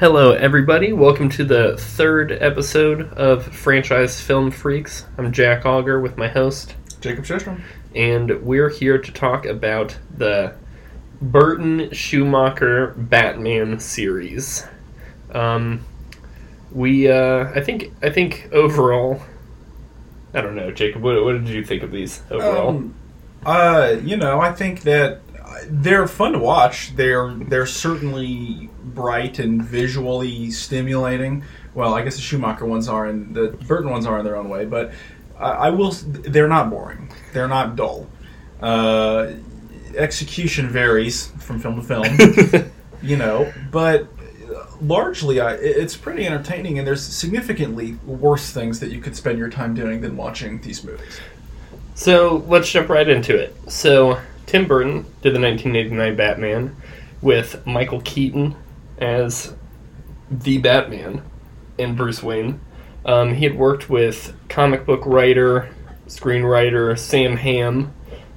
Hello, everybody. Welcome to the third episode of Franchise Film Freaks. I'm Jack Auger with my host, Jacob Shestrom. and we're here to talk about the Burton Schumacher Batman series. Um, we, uh, I think, I think overall, I don't know, Jacob. What, what did you think of these overall? Um, uh, you know, I think that they're fun to watch. They're they're certainly bright and visually stimulating. Well, I guess the Schumacher ones are, and the Burton ones are in their own way. But I, I will. They're not boring. They're not dull. Uh, execution varies from film to film. you know, but largely, I, it's pretty entertaining. And there's significantly worse things that you could spend your time doing than watching these movies. So let's jump right into it. So Tim Burton did the 1989 Batman with Michael Keaton as the Batman and Bruce Wayne. Um, he had worked with comic book writer, screenwriter Sam Hamm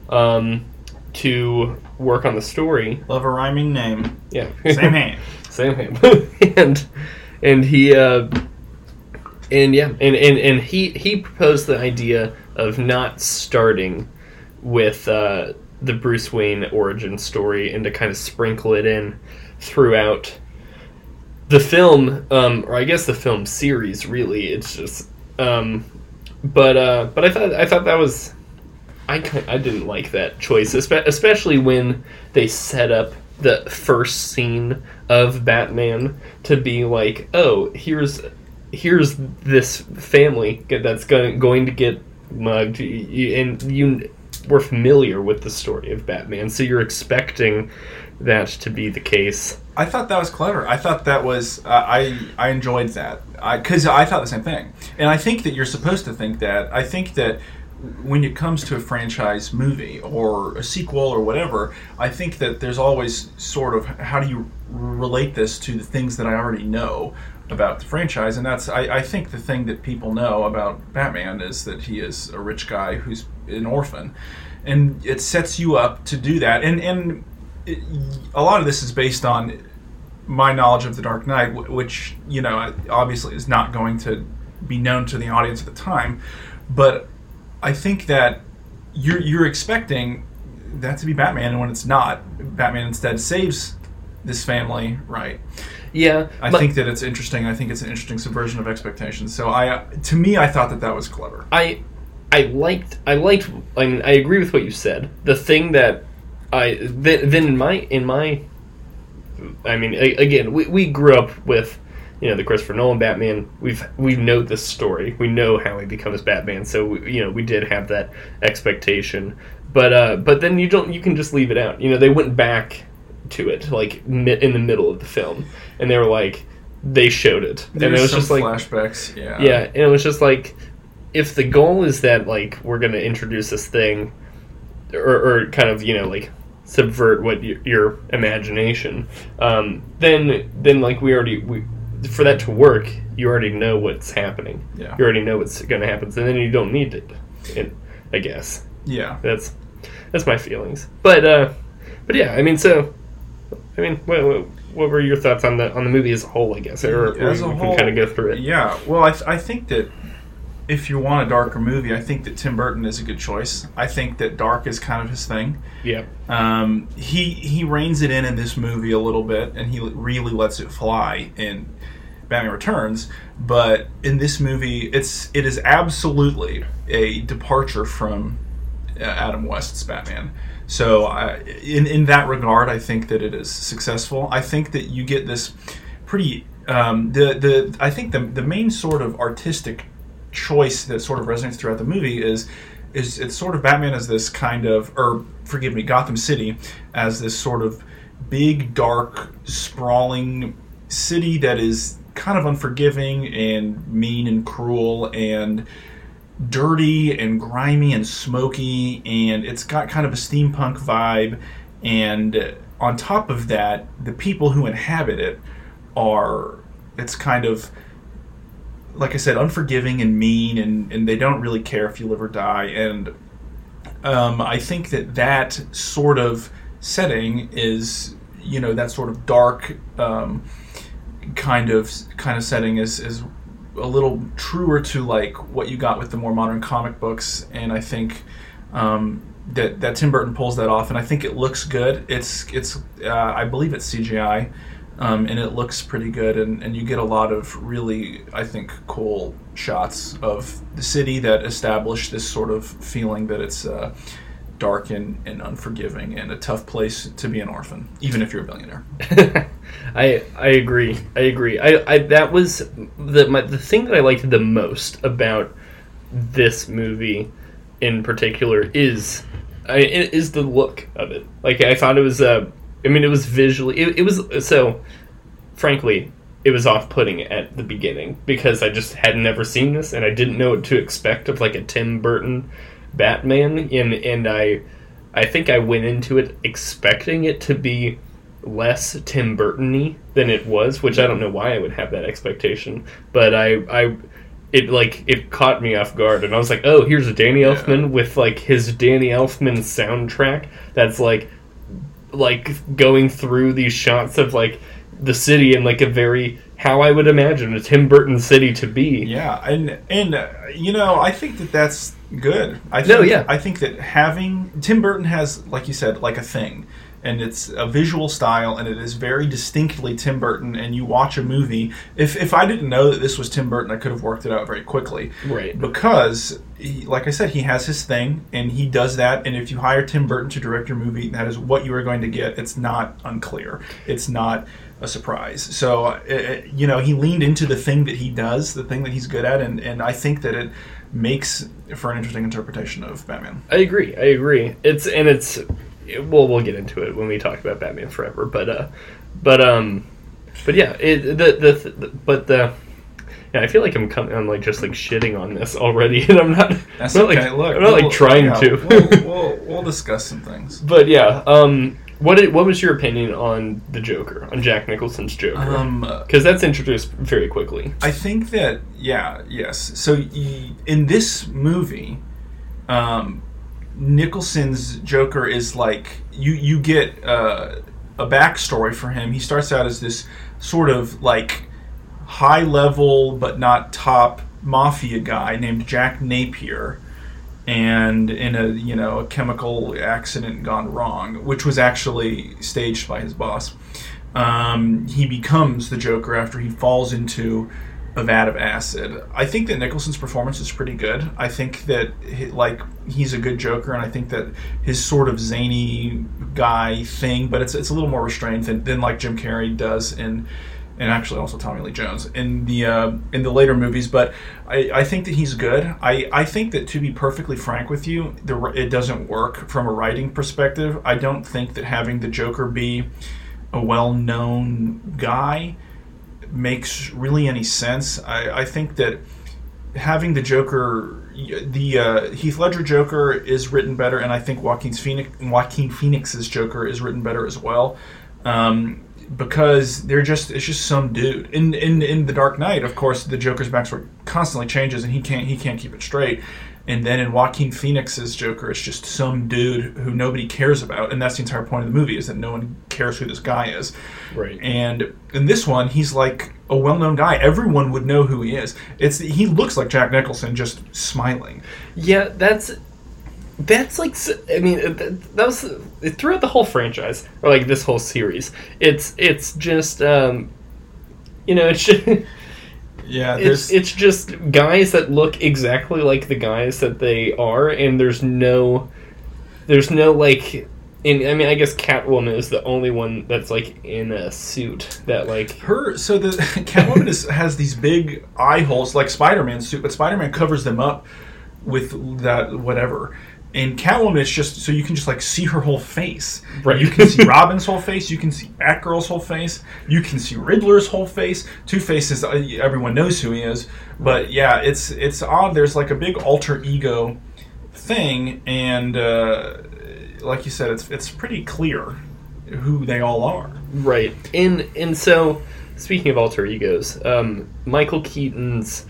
um, to work on the story. Love a rhyming name. Yeah, Same hand. Sam Hamm, and and he uh, and yeah, and, and and he he proposed the idea of not starting with uh, the Bruce Wayne origin story and to kind of sprinkle it in throughout the film, um, or I guess the film series. Really, it's just, um, but uh, but I thought I thought that was. I, I didn't like that choice, especially when they set up the first scene of Batman to be like, oh, here's here's this family that's going going to get mugged, and you were familiar with the story of Batman, so you're expecting that to be the case. I thought that was clever. I thought that was uh, I I enjoyed that because I, thought the same thing, and I think that you're supposed to think that. I think that when it comes to a franchise movie or a sequel or whatever, I think that there's always sort of how do you relate this to the things that I already know about the franchise, and that's I, I think the thing that people know about Batman is that he is a rich guy who's an orphan, and it sets you up to do that, and and it, a lot of this is based on my knowledge of the Dark Knight, which you know obviously is not going to be known to the audience at the time, but I think that you're you're expecting that to be Batman, and when it's not, Batman instead saves this family, right? Yeah, I but- think that it's interesting. I think it's an interesting subversion of expectations. So I, to me, I thought that that was clever. I I liked I liked I, mean, I agree with what you said. The thing that I then, then in my in my I mean a, again we, we grew up with you know the Christopher Nolan Batman. We've we know this story. We know how he becomes Batman. So we, you know we did have that expectation. But uh, but then you don't you can just leave it out. You know they went back to it like mi- in the middle of the film and they were like they showed it and it was just like flashbacks. Yeah, yeah, and it was just like, if the goal is that like we're gonna introduce this thing, or, or kind of you know like subvert what y- your imagination, um, then then like we already we for that to work, you already know what's happening. Yeah. You already know what's gonna happen, so then you don't need it. it I guess yeah. that's that's my feelings. But uh, but yeah, I mean, so I mean, what, what, what were your thoughts on the on the movie as a whole? I guess, or, or As a we whole, can kind of go through it. Yeah, well, I, th- I think that if you want a darker movie, I think that Tim Burton is a good choice. I think that dark is kind of his thing. Yeah. Um, he he reins it in in this movie a little bit, and he really lets it fly in Batman Returns. But in this movie, it's it is absolutely a departure from uh, Adam West's Batman. So, I in in that regard, I think that it is successful. I think that you get this pretty um, the the I think the the main sort of artistic choice that sort of resonates throughout the movie is is it's sort of Batman as this kind of or forgive me Gotham City as this sort of big dark sprawling city that is kind of unforgiving and mean and cruel and dirty and grimy and smoky, and it's got kind of a steampunk vibe. And on top of that, the people who inhabit it are it's kind of like I said, unforgiving and mean, and, and they don't really care if you live or die. And um, I think that that sort of setting is, you know, that sort of dark um, kind of kind of setting is is a little truer to like what you got with the more modern comic books. And I think um, that that Tim Burton pulls that off, and I think it looks good. It's it's uh, I believe it's CGI um, and it looks pretty good. And, and you get a lot of really, I think, cool shots of the city that establish this sort of feeling that it's uh, dark and, and unforgiving and a tough place to be an orphan, even if you're a billionaire. I I agree. I agree. I, I that was the my, the thing that I liked the most about this movie in particular is I, is the look of it. Like I thought it was uh, I mean, it was visually. It, it was so. Frankly, it was off-putting at the beginning because I just had never seen this and I didn't know what to expect of like a Tim Burton Batman, and and I, I think I went into it expecting it to be less Tim Burton-y than it was, which I don't know why I would have that expectation, but I I it like it caught me off guard and I was like, "Oh, here's Danny Elfman with like his Danny Elfman soundtrack that's like like going through these shots of like the city in like a very how I would imagine a Tim Burton city to be. Yeah, and and uh, you know I think that that's good. I think, no, yeah. I think that having Tim Burton has, like you said, like a thing and it's a visual style and it is very distinctly Tim Burton and you watch a movie. If, if I didn't know that this was Tim Burton I could have worked it out very quickly. Right. Because he, like I said he has his thing and he does that and if you hire Tim Burton to direct your movie that is what you are going to get. It's not unclear. It's not a surprise. So uh, you know he leaned into the thing that he does the thing that he's good at and, and I think that it makes for an interesting interpretation of Batman I agree I agree it's and it's well, we'll get into it when we talk about Batman Forever. But uh, but um, but yeah, it, the, the the but the. Yeah, I feel like I'm coming. I'm like just like shitting on this already, and I'm not. That's I'm not okay. like, Look, I'm not like we'll- trying yeah, to. we'll, we'll, we'll discuss some things. but yeah, um, what did, what was your opinion on the Joker, on Jack Nicholson's Joker? Um, Because that's introduced very quickly. I think that yeah, yes. So y- in this movie, um, Nicholson's Joker is like you you get uh, a backstory for him. He starts out as this sort of like high level but not top mafia guy named Jack Napier. And in a you know a chemical accident gone wrong, which was actually staged by his boss, um, he becomes the Joker after he falls into a vat of acid. I think that Nicholson's performance is pretty good. I think that he, like he's a good Joker, and I think that his sort of zany guy thing, but it's it's a little more restrained than, than like Jim Carrey does in. And actually, also Tommy Lee Jones in the uh, in the later movies, but I, I think that he's good. I, I think that to be perfectly frank with you, the, it doesn't work from a writing perspective. I don't think that having the Joker be a well-known guy makes really any sense. I, I think that having the Joker, the uh, Heath Ledger Joker is written better, and I think Joaquin Phoenix, Joaquin Phoenix's Joker is written better as well. Um, because they're just it's just some dude in in in the Dark Knight. Of course, the Joker's backstory constantly changes, and he can't he can't keep it straight. And then in Joaquin Phoenix's Joker, it's just some dude who nobody cares about, and that's the entire point of the movie is that no one cares who this guy is. Right. And in this one, he's like a well-known guy. Everyone would know who he is. It's he looks like Jack Nicholson, just smiling. Yeah, that's that's like I mean uh, that, was throughout the whole franchise or like this whole series. It's it's just um, you know it's just, Yeah, it's it's just guys that look exactly like the guys that they are, and there's no there's no like. In, I mean, I guess Catwoman is the only one that's like in a suit that like her. So the Catwoman is, has these big eye holes like Spider-Man's suit, but Spider-Man covers them up with that whatever. In Catwoman, it's just so you can just like see her whole face. Right. You can see Robin's whole face. You can see Batgirl's whole face. You can see Riddler's whole face. Two Faces, uh, everyone knows who he is. But yeah, it's it's odd. There's like a big alter ego thing, and uh, like you said, it's it's pretty clear who they all are. Right. And and so speaking of alter egos, um, Michael Keaton's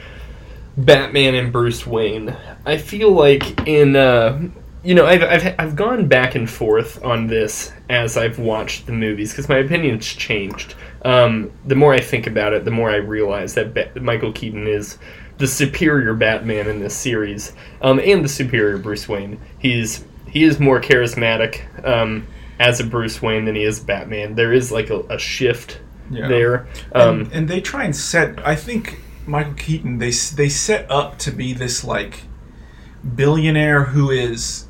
Batman and Bruce Wayne. I feel like in uh, you know I've, I've I've gone back and forth on this as I've watched the movies because my opinion's changed. Um, the more I think about it, the more I realize that ba- Michael Keaton is the superior Batman in this series, um, and the superior Bruce Wayne. He's he is more charismatic um, as a Bruce Wayne than he is Batman. There is like a, a shift Yeah. there. Um, and, and they try and set. I think Michael Keaton. They they set up to be this like billionaire who is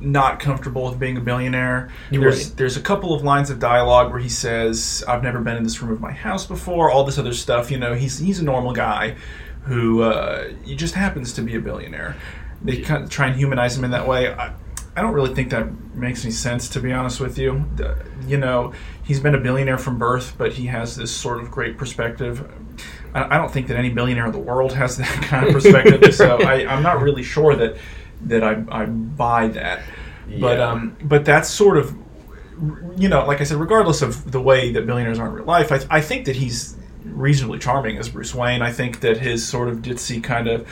not comfortable with being a billionaire. You're There's right. there's a couple of lines of dialogue where he says, "I've never been in this room of my house before." All this other stuff. You know, he's he's a normal guy who uh, he just happens to be a billionaire. They kind of try and humanize him in that way. I, I don't really think that makes any sense, to be honest with you. You know, he's been a billionaire from birth, but he has this sort of great perspective. I, I don't think that any billionaire in the world has that kind of perspective, so I, I'm not really sure that that I, I buy that. But um, but that's sort of, you know, like I said, regardless of the way that billionaires are in real life, I, I think that he's reasonably charming as Bruce Wayne. I think that his sort of ditzy kind of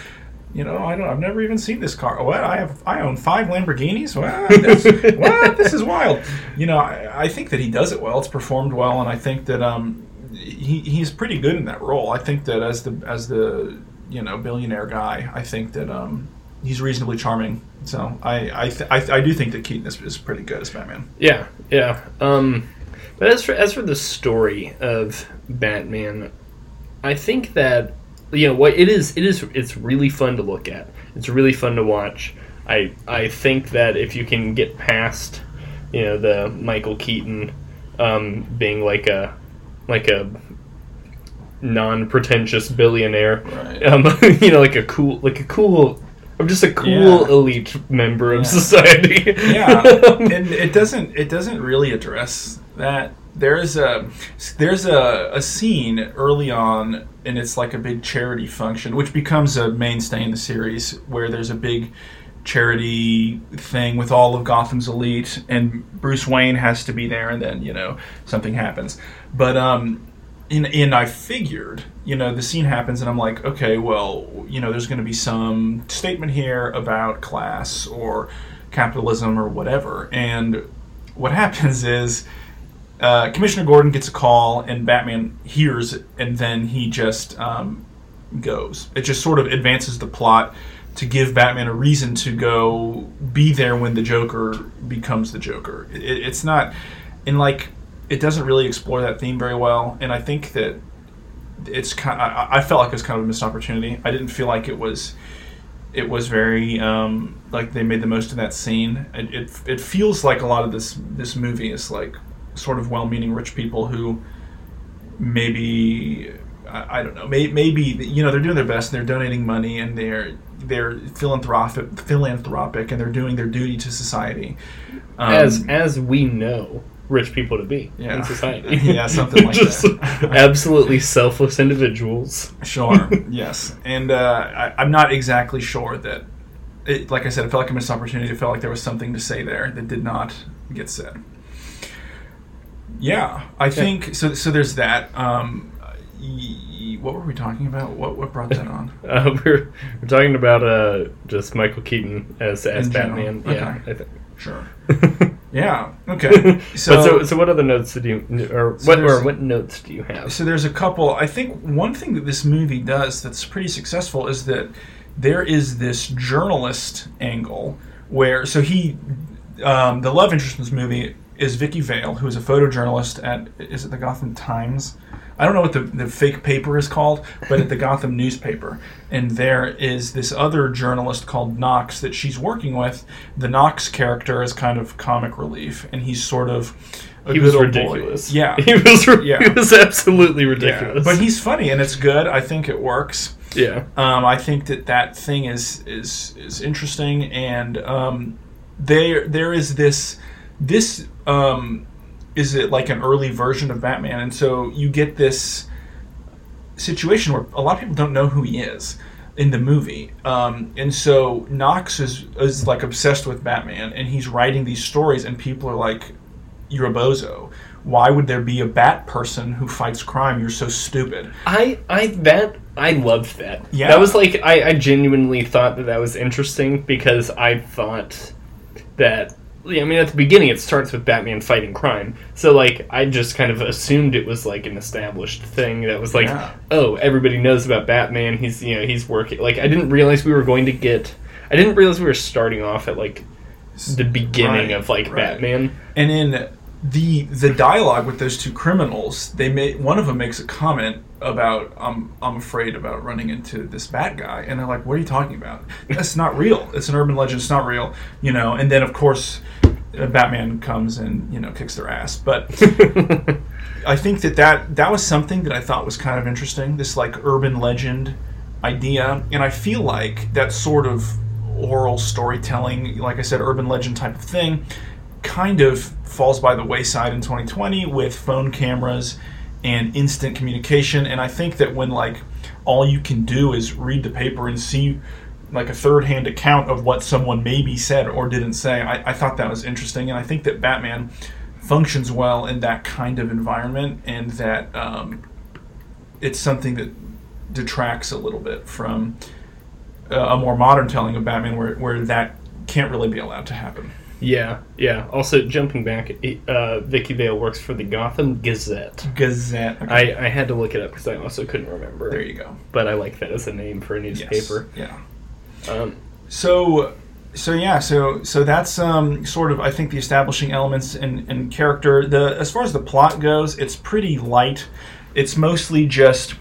you know, I don't. I've never even seen this car. What? I have. I own five Lamborghinis. What? This, what? This is wild. You know, I, I think that he does it well. It's performed well, and I think that um, he he's pretty good in that role. I think that as the as the you know billionaire guy, I think that um, he's reasonably charming. So I I, th- I I do think that Keaton is, is pretty good as Batman. Yeah, yeah. Um, but as for as for the story of Batman, I think that you know what it is. It is. It's really fun to look at. It's really fun to watch. I I think that if you can get past, you know, the Michael Keaton um, being like a like a non-pretentious billionaire, Right. um, you know, like a cool like a cool. I'm just a cool Yeah. elite member of Yeah. society. yeah and it doesn't it doesn't really address that there's a there's a, a scene early on and it's like a big charity function which becomes a mainstay in the series where there's a big charity thing with all of Gotham's elite and Bruce Wayne has to be there and then you know something happens but um in, in I figured, you know, the scene happens, and I'm like, okay, well, you know, there's going to be some statement here about class or capitalism or whatever. And what happens is uh, Commissioner Gordon gets a call, and Batman hears it, and then he just um, goes. It just sort of advances the plot to give Batman a reason to go be there when the Joker becomes the Joker. It, it's not, and like, it doesn't really explore that theme very well. And I think that it's kind. I, I felt like it was kind of a missed opportunity. I didn't feel like it was. It was very um, like they made the most of that scene. It, it it feels like a lot of this this movie is like sort of well-meaning rich people who maybe I, I don't know may, maybe you know they're doing their best and they're donating money and they're they're philanthropic philanthropic and they're doing their duty to society um, as as we know rich people to be Yeah. in society. Yeah, something like Just that. absolutely selfless individuals. Sure. yes, and uh, I, I'm not exactly sure that. It, like I said, it felt like a missed opportunity. It felt like there was something to say there that did not get said. Yeah, I think so. So there's that. Um, y- what were we talking about? What what brought that on? Uh, we're we're talking about uh just Michael Keaton as as In general. Batman. Yeah, I think. Sure. Yeah. Okay. So but so so what other notes did you or So what or what notes do you have? So there's a couple. I think one thing that this movie does that's pretty successful is that there is this journalist angle where so he um, the love interest in this movie is Vicki Vale, who is a photojournalist at is it the Gotham Times? I don't know what the, the fake paper is called, but at the Gotham newspaper. And there is this other journalist called Knox that she's working with. The Knox character is kind of comic relief, and he's sort of a He good was old boy. ridiculous. Yeah, he was. Yeah. He was absolutely ridiculous. yeah, ridiculous. but he's funny and it's good. I think it works. yeah. Um, I think that that thing is is is interesting, and um, there there is this this um, is it like an early version of Batman, and so you get this situation where a lot of people don't know who he is in the movie, um, and so Knox is is like obsessed with Batman, and he's writing these stories, and people are like, "You're a bozo." Why would there be a bat person who fights crime? You're so stupid. I I that I loved that. Yeah. That was like I, I genuinely thought that that was interesting because I thought that I mean at the beginning it starts with Batman fighting crime. So like I just kind of assumed it was like an established thing that was like Yeah. oh, everybody knows about Batman. He's you know, he's working like I didn't realize we were going to get I didn't realize we were starting off at like the beginning Right, of like right. Batman. And in the the dialogue with those two criminals, they may one of them makes a comment about I'm I'm afraid about running into this bad guy, and they're like, "What are you talking about? That's not real. It's an urban legend. It's not real." You know. And then of course, uh, Batman comes and you know kicks their ass. But I think that, that that was something that I thought was kind of interesting. This like urban legend idea, and I feel like that sort of oral storytelling, like I said, urban legend type of thing, kind of falls by the wayside in 2020 with phone cameras and instant communication. And I think that when like all you can do is read the paper and see like a third hand account of what someone maybe said or didn't say, I, I thought that was interesting. And I think that Batman functions well in that kind of environment and that um, it's something that detracts a little bit from uh, a more modern telling of Batman where, where that can't really be allowed to happen. Yeah, yeah. Also, jumping back, uh, Vicki Vale works for the Gotham Gazette. Gazette. Okay, I, I had to look it up because I also couldn't remember. there you go. But I like that as a name for a Yes. newspaper. Yeah. Um, So, so yeah, so so that's um, sort of I think the establishing elements and, and character. The as far as the plot goes, it's pretty light. It's mostly just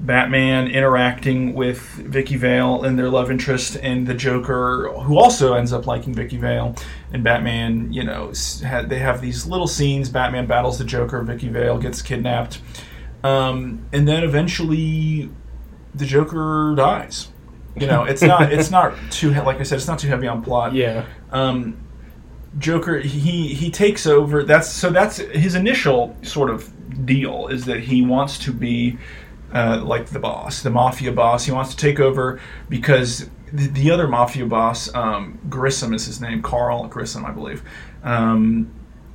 Batman interacting with Vicki Vale and their love interest, and the Joker, who also ends up liking Vicki Vale. And Batman, you know, ha- they have these little scenes. Batman battles the Joker. Vicki Vale gets kidnapped, um, and then eventually the Joker dies. You know, it's not it's not too like I said, it's not too heavy on plot. yeah. Um, Joker he he takes over. That's so that's his initial sort of deal is that he wants to be uh, like the boss, the mafia boss. He wants to take over because the, the other mafia boss, um, Grissom is his name, Carl Grissom, I believe, um,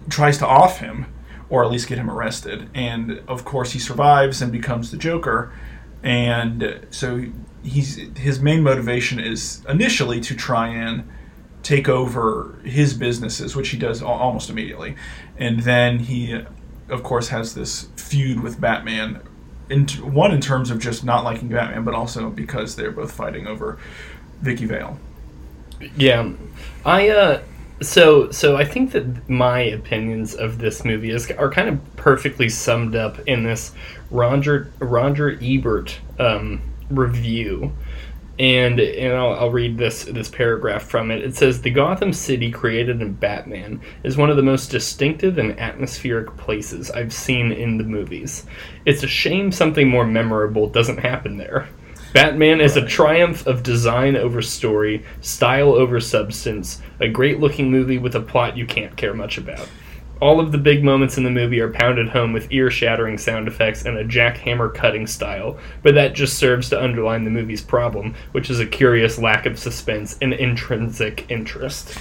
tries to off him or at least get him arrested. And of course, he survives and becomes the Joker. And so he's his main motivation is initially to try and take over his businesses, which he does almost immediately. And then he, of course, has this feud with Batman. In t- one in terms of just not liking Batman, but also because they're both fighting over Vicki Vale. Yeah, I uh, so so I think that my opinions of this movie is are kind of perfectly summed up in this Roger Roger Ebert um, review, and and I'll, I'll read this this paragraph from it. It says the Gotham City created in Batman is one of the most distinctive and atmospheric places I've seen in the movies. It's a shame something more memorable doesn't happen there. Batman is a triumph of design over story, style over substance, a great looking movie with a plot you can't care much about. All of the big moments in the movie are pounded home with ear shattering sound effects and a jackhammer cutting style, but that just serves to underline the movie's problem, which is a curious lack of suspense and intrinsic interest.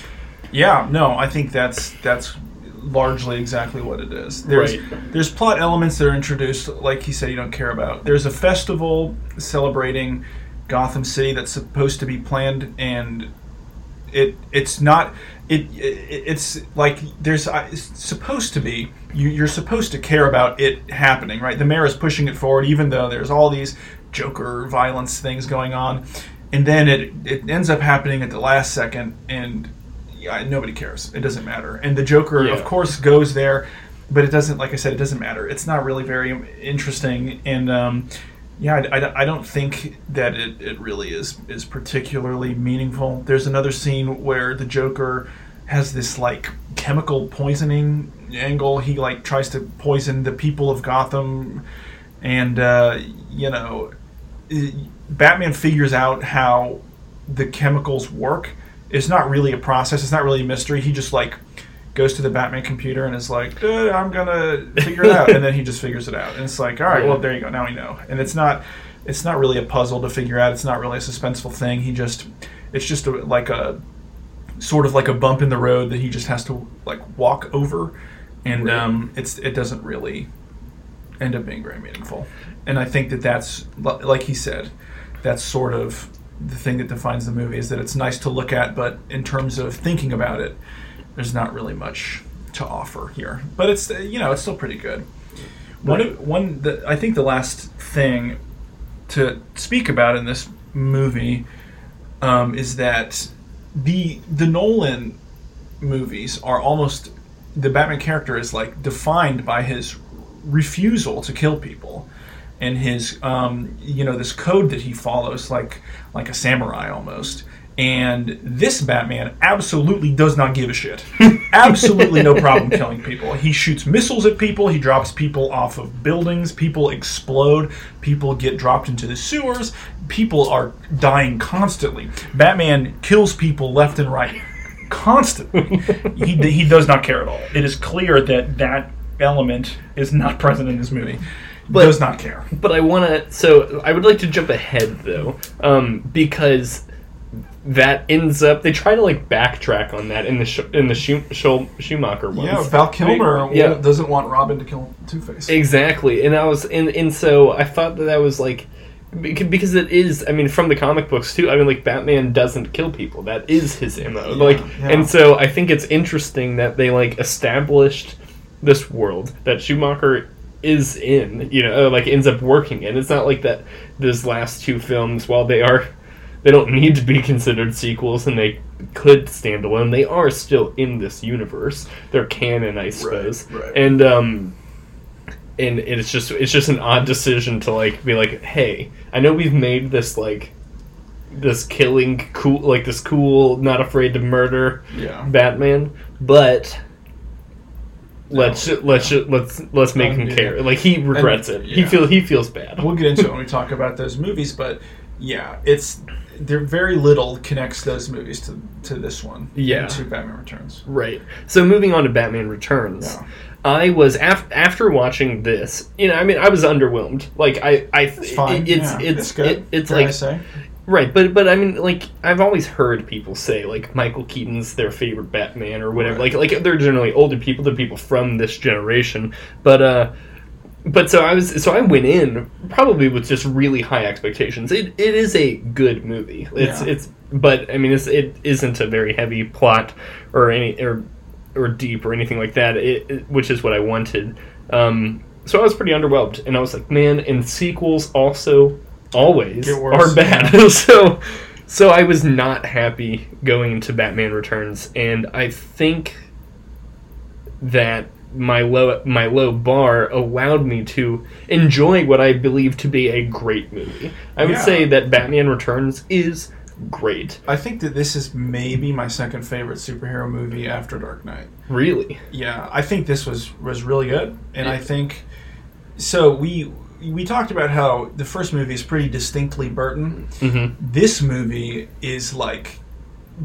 Yeah, no, I think that's that's largely exactly what it is. There's Right. there's plot elements that are introduced, like he said, you don't care about. There's a festival celebrating Gotham City that's supposed to be planned, and it it's not. It, it it's like there's it's supposed to be you, you're supposed to care about it happening right the mayor is pushing it forward even though there's all these joker violence things going on and then it it ends up happening at the last second and yeah, nobody cares. It doesn't matter. And the Joker, Yeah. of course, goes there, but it doesn't. Like I said, it doesn't matter. It's not really very interesting. And um, yeah, I, I- I don't think that it, it really is is particularly meaningful. There's another scene where the Joker has this like chemical poisoning angle. He like tries to poison the people of Gotham, and uh, you know, i- Batman figures out how the chemicals work It's not really a process. It's not really a mystery. He just like goes to the Batman computer and is like, "Uh, I'm gonna figure it out, and then he just figures it out. And it's like, all right, well, there you go. Now we know. And it's not, it's not really a puzzle to figure out. It's not really a suspenseful thing. He just, it's just a, like a, sort of like a bump in the road that he just has to like walk over, and Right. um, it's it doesn't really end up being very meaningful. And I think that that's like he said, that's sort of the thing that defines the movie is that it's nice to look at, but in terms of thinking about it, there's not really much to offer here. But it's you know it's still pretty good. One Right. of- one the, I think the last thing to speak about in this movie um, is that the the Nolan movies are almost the Batman character is like defined by his refusal to kill people and his um, you know this code that he follows like like a samurai almost and this Batman absolutely does not give a shit. absolutely no problem killing people. He shoots missiles at people, he drops people off of buildings, people explode, people get dropped into the sewers, people are dying constantly. Batman kills people left and right constantly. he, he does not care at all. It is clear that that element is not present in this movie. But- does not care. But I want to. So I would like to jump ahead though, um, because that ends up. They try to like backtrack on that in the sh- in the Schum- Schul- Schumacher ones. Yeah, Val Kilmer Yeah. doesn't want Robin to kill Two Face. Exactly, and I was and and so I thought that that was like because it is. I mean, from the comic books too. I mean, like Batman doesn't kill people. That is his mo. like, yeah. and so I think it's interesting that they like established this world that Schumacher is in. You know, like ends up working in. It's not like that. Those last two films, while they are. They don't need to be considered sequels, and they could stand alone. They are still in this universe. They're canon, I suppose. right. And um, and it's just it's just an odd decision to like be like hey i know we've made this like this killing cool like this cool not afraid to murder Yeah. batman but let's No, let's yeah. let's let's make him care like he regrets it he yeah. feel he feels bad We'll get into it when we talk about those movies, but yeah, it's there. Very little connects those movies to to this one. Yeah. to Batman Returns. Right. So moving on to Batman Returns, Yeah. I was af- after watching this. You know, I mean, I was underwhelmed. Like I, I, It's fine. it's yeah. it's good. it- it's dare I like say. right, but but I mean, like I've always heard people say like Michael Keaton's their favorite Batman or whatever. Right. Like like they're generally older people, they're people from this generation. But uh, but so I was so I went in probably with just really high expectations. It it is a good movie. It's Yeah. it's but I mean it's it isn't a very heavy plot or any or or deep or anything like that. It, it- which is what I wanted. Um, so I was pretty underwhelmed, and I was like, man. And sequels also always are bad. so so I was not happy going into Batman Returns, and I think that my low my low bar allowed me to enjoy what I believe to be a great movie. I would Yeah. say that Batman Returns is great. I think that this is maybe my second favorite superhero movie after Dark Knight. Really. Yeah, I think this was was really good, and I think so. We we talked about how the first movie is pretty distinctly Burton. Mhm. This movie is like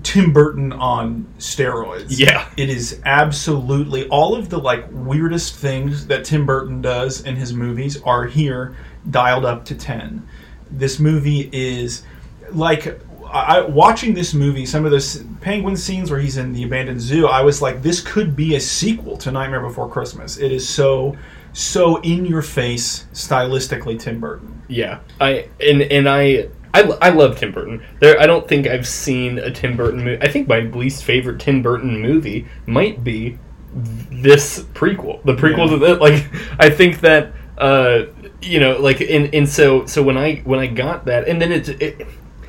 Tim Burton on steroids. Yeah. it is absolutely all of the like weirdest things that Tim Burton does in his movies are here dialed up to ten. This movie is like I, watching this movie, some of those penguin scenes where he's in the abandoned zoo, I was like, this could be a sequel to Nightmare Before Christmas. It is so, so in your face, stylistically Tim Burton. Yeah, I and and I I, I love Tim Burton. There, I don't think I've seen a Tim Burton movie. I think my least favorite Tim Burton movie might be this prequel, the prequel Yeah. to that. Like, I think that uh, you know, like, and and so so when I when I got that, and then it's it,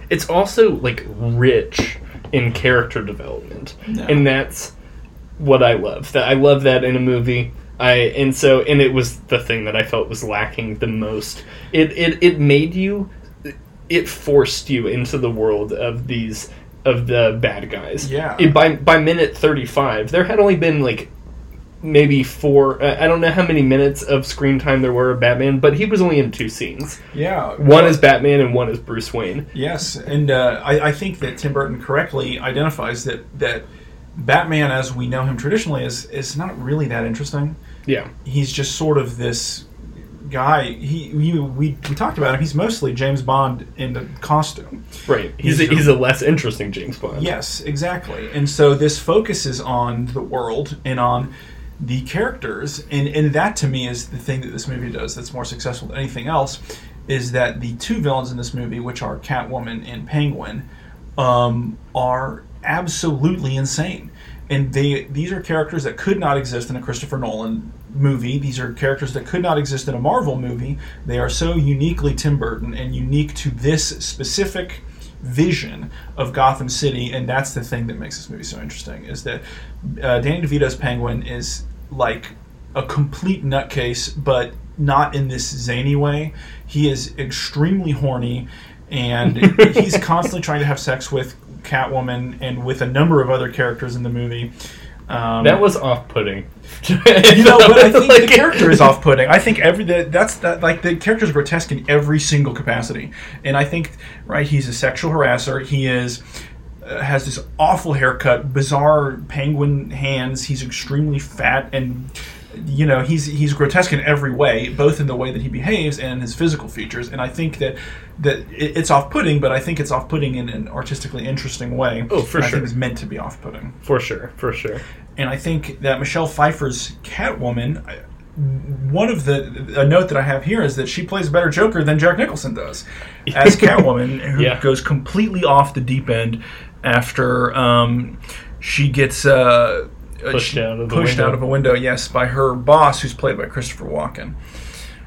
it's also like rich in character development, Yeah. and that's what I love. That I love that in a movie. I and so and it was the thing that I felt was lacking the most. It it it made you it forced you into the world of these of the bad guys. Yeah. It- by by minute 35, there had only been like maybe four. uh, I don't know how many minutes of screen time there were of Batman, but he was only in two scenes. Yeah, One is Batman and one is Bruce Wayne. Yes, and uh, I, I think that Tim Burton correctly identifies that that Batman, as we know him traditionally, is is not really that interesting. Yeah, He's just sort of this guy. He you, we we talked about him. He's mostly James Bond in the costume. right. He's a, He's a- he's a less interesting James Bond. Yes, exactly. And so this focuses on the world and on the characters, and and that to me is the thing that this movie does that's more successful than anything else, is that the two villains in this movie, which are Catwoman and Penguin, um, are absolutely insane. And they these are characters that could not exist in a Christopher Nolan movie. These are characters that could not exist in a Marvel movie. They are so uniquely Tim Burton and unique to this specific vision of Gotham City, and that's the thing that makes this movie so interesting. Is that uh, Danny DeVito's Penguin is like a complete nutcase, but not in this zany way. He is extremely horny, and he's constantly trying to have sex with Catwoman and with a number of other characters in the movie. Um, That was off-putting. you know, but I think the character is off-putting. I think every that that's that like the character is grotesque in every single capacity, and I think right he's a sexual harasser. He is uh, has this awful haircut, bizarre penguin hands. He's extremely fat and. You know he's he's grotesque in every way, both in the way that he behaves and in his physical features. And I think that that it's off-putting, but I think it's off-putting in an artistically interesting way. Oh, for And I sure. think it's meant to be off-putting. For sure, for sure. And I think that Michelle Pfeiffer's Catwoman, one of the a note that I have here is that she plays a better Joker than Jack Nicholson does as Catwoman, who Yeah. goes completely off the deep end after um, she gets uh, Pushed she- out of pushed out of a window. Yes, by her boss, who's played by Christopher Walken.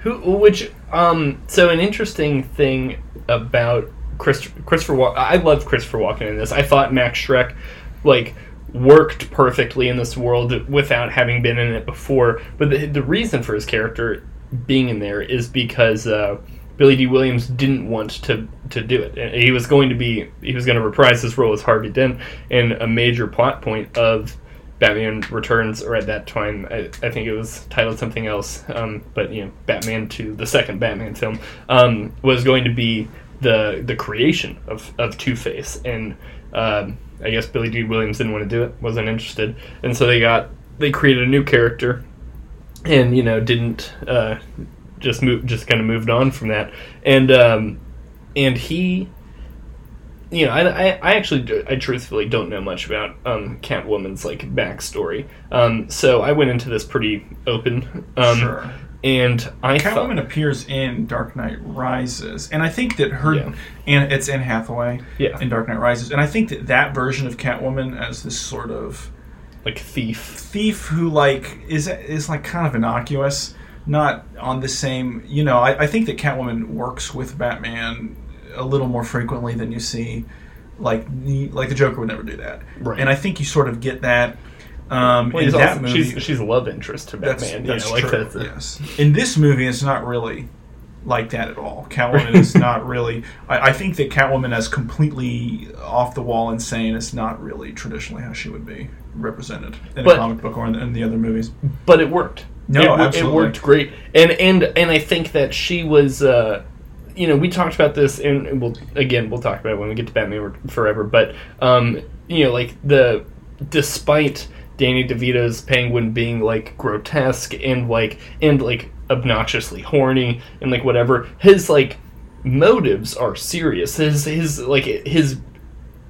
Who, which, um, so an interesting thing about Chris, Christopher Walken, I loved Christopher Walken in this. I thought Max Shreck, like, worked perfectly in this world without having been in it before. But the, the reason for his character being in there is because, uh, Billy Dee Williams didn't want to to do it. And He was going to be he was going to reprise his role as Harvey Dent, and a major plot point of Batman Returns, or at that time, I, I think it was titled something else, um, but you know, Batman Two, the second Batman film, um, was going to be the the creation of, of Two Face, and um, I guess Billy Dee Williams didn't want to do it, wasn't interested, and so they got they created a new character, and you know didn't uh, just move, just kind of moved on from that, and um, and he you know, I, I, I actually, do- I truthfully don't know much about um, Catwoman's like backstory. Um, so I went into this pretty open. Um, Sure. And I Catwoman thought, appears in Dark Knight Rises, and I think that her Yeah. and it's Anne Hathaway Yeah. in Dark Knight Rises, and I think that that version of Catwoman as this sort of like thief. thief who like is is like kind of innocuous, not on the same. You know, I, I think that Catwoman works with Batman a little more frequently than you see. Like the, like the Joker would never do that, Right. and I think you sort of get that. Um, Well, in that also- movie, she's she's a love interest to Batman. that's you know, like true. that's a- yes. In this movie, it's not really like that at all. Catwoman is not really. I, I think that Catwoman as completely off the wall insane is not really traditionally how she would be represented in But- a comic book or in the, in the other movies. but it worked. No, it, absolutely. it worked great, and and and I think that she was, uh, you know, we talked about this, and we'll again we'll talk about it when we get to Batman Forever, but um, you know, like the despite Danny DeVito's Penguin being like grotesque and like and like obnoxiously horny and like whatever, his like motives are serious. His his like his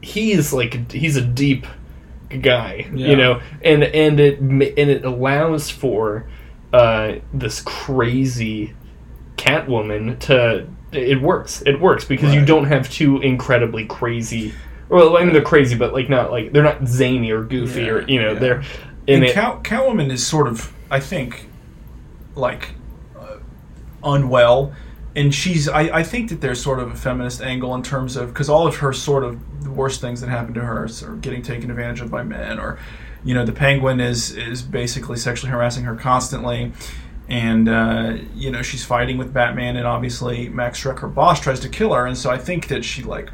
he's like he's a deep guy, Yeah. you know, and and it and it allows for uh, this crazy Catwoman to it works. It works because you don't have two incredibly crazy. Well, I mean they're crazy, but like not like they're not zany or goofy or you know yeah. they're in And it. Cat, Catwoman is sort of, I think, like uh, unwell, and she's. I, I think that there's sort of a feminist angle in terms of because all of her sort of the worst things that happen to her are getting taken advantage of by men, or you know, the Penguin is is basically sexually harassing her constantly. And uh, you know she's fighting with Batman, and obviously Max Shreck, her boss, tries to kill her. And so I think that she like,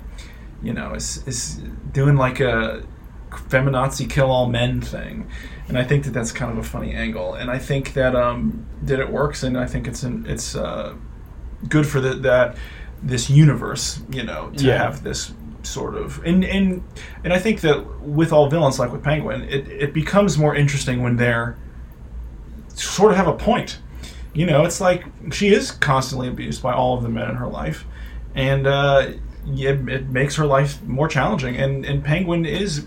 you know, is is doing like a feminazi kill all men thing, and I think that that's kind of a funny angle, and I think that um, that it works, and I think it's an, it's uh, good for the, that this universe, you know, to Yeah. have this sort of and and and I think that with all villains like with Penguin, it it becomes more interesting when they're sort of have a point. You know, it's like she is constantly abused by all of the men in her life, and uh, it, it makes her life more challenging. And and Penguin is,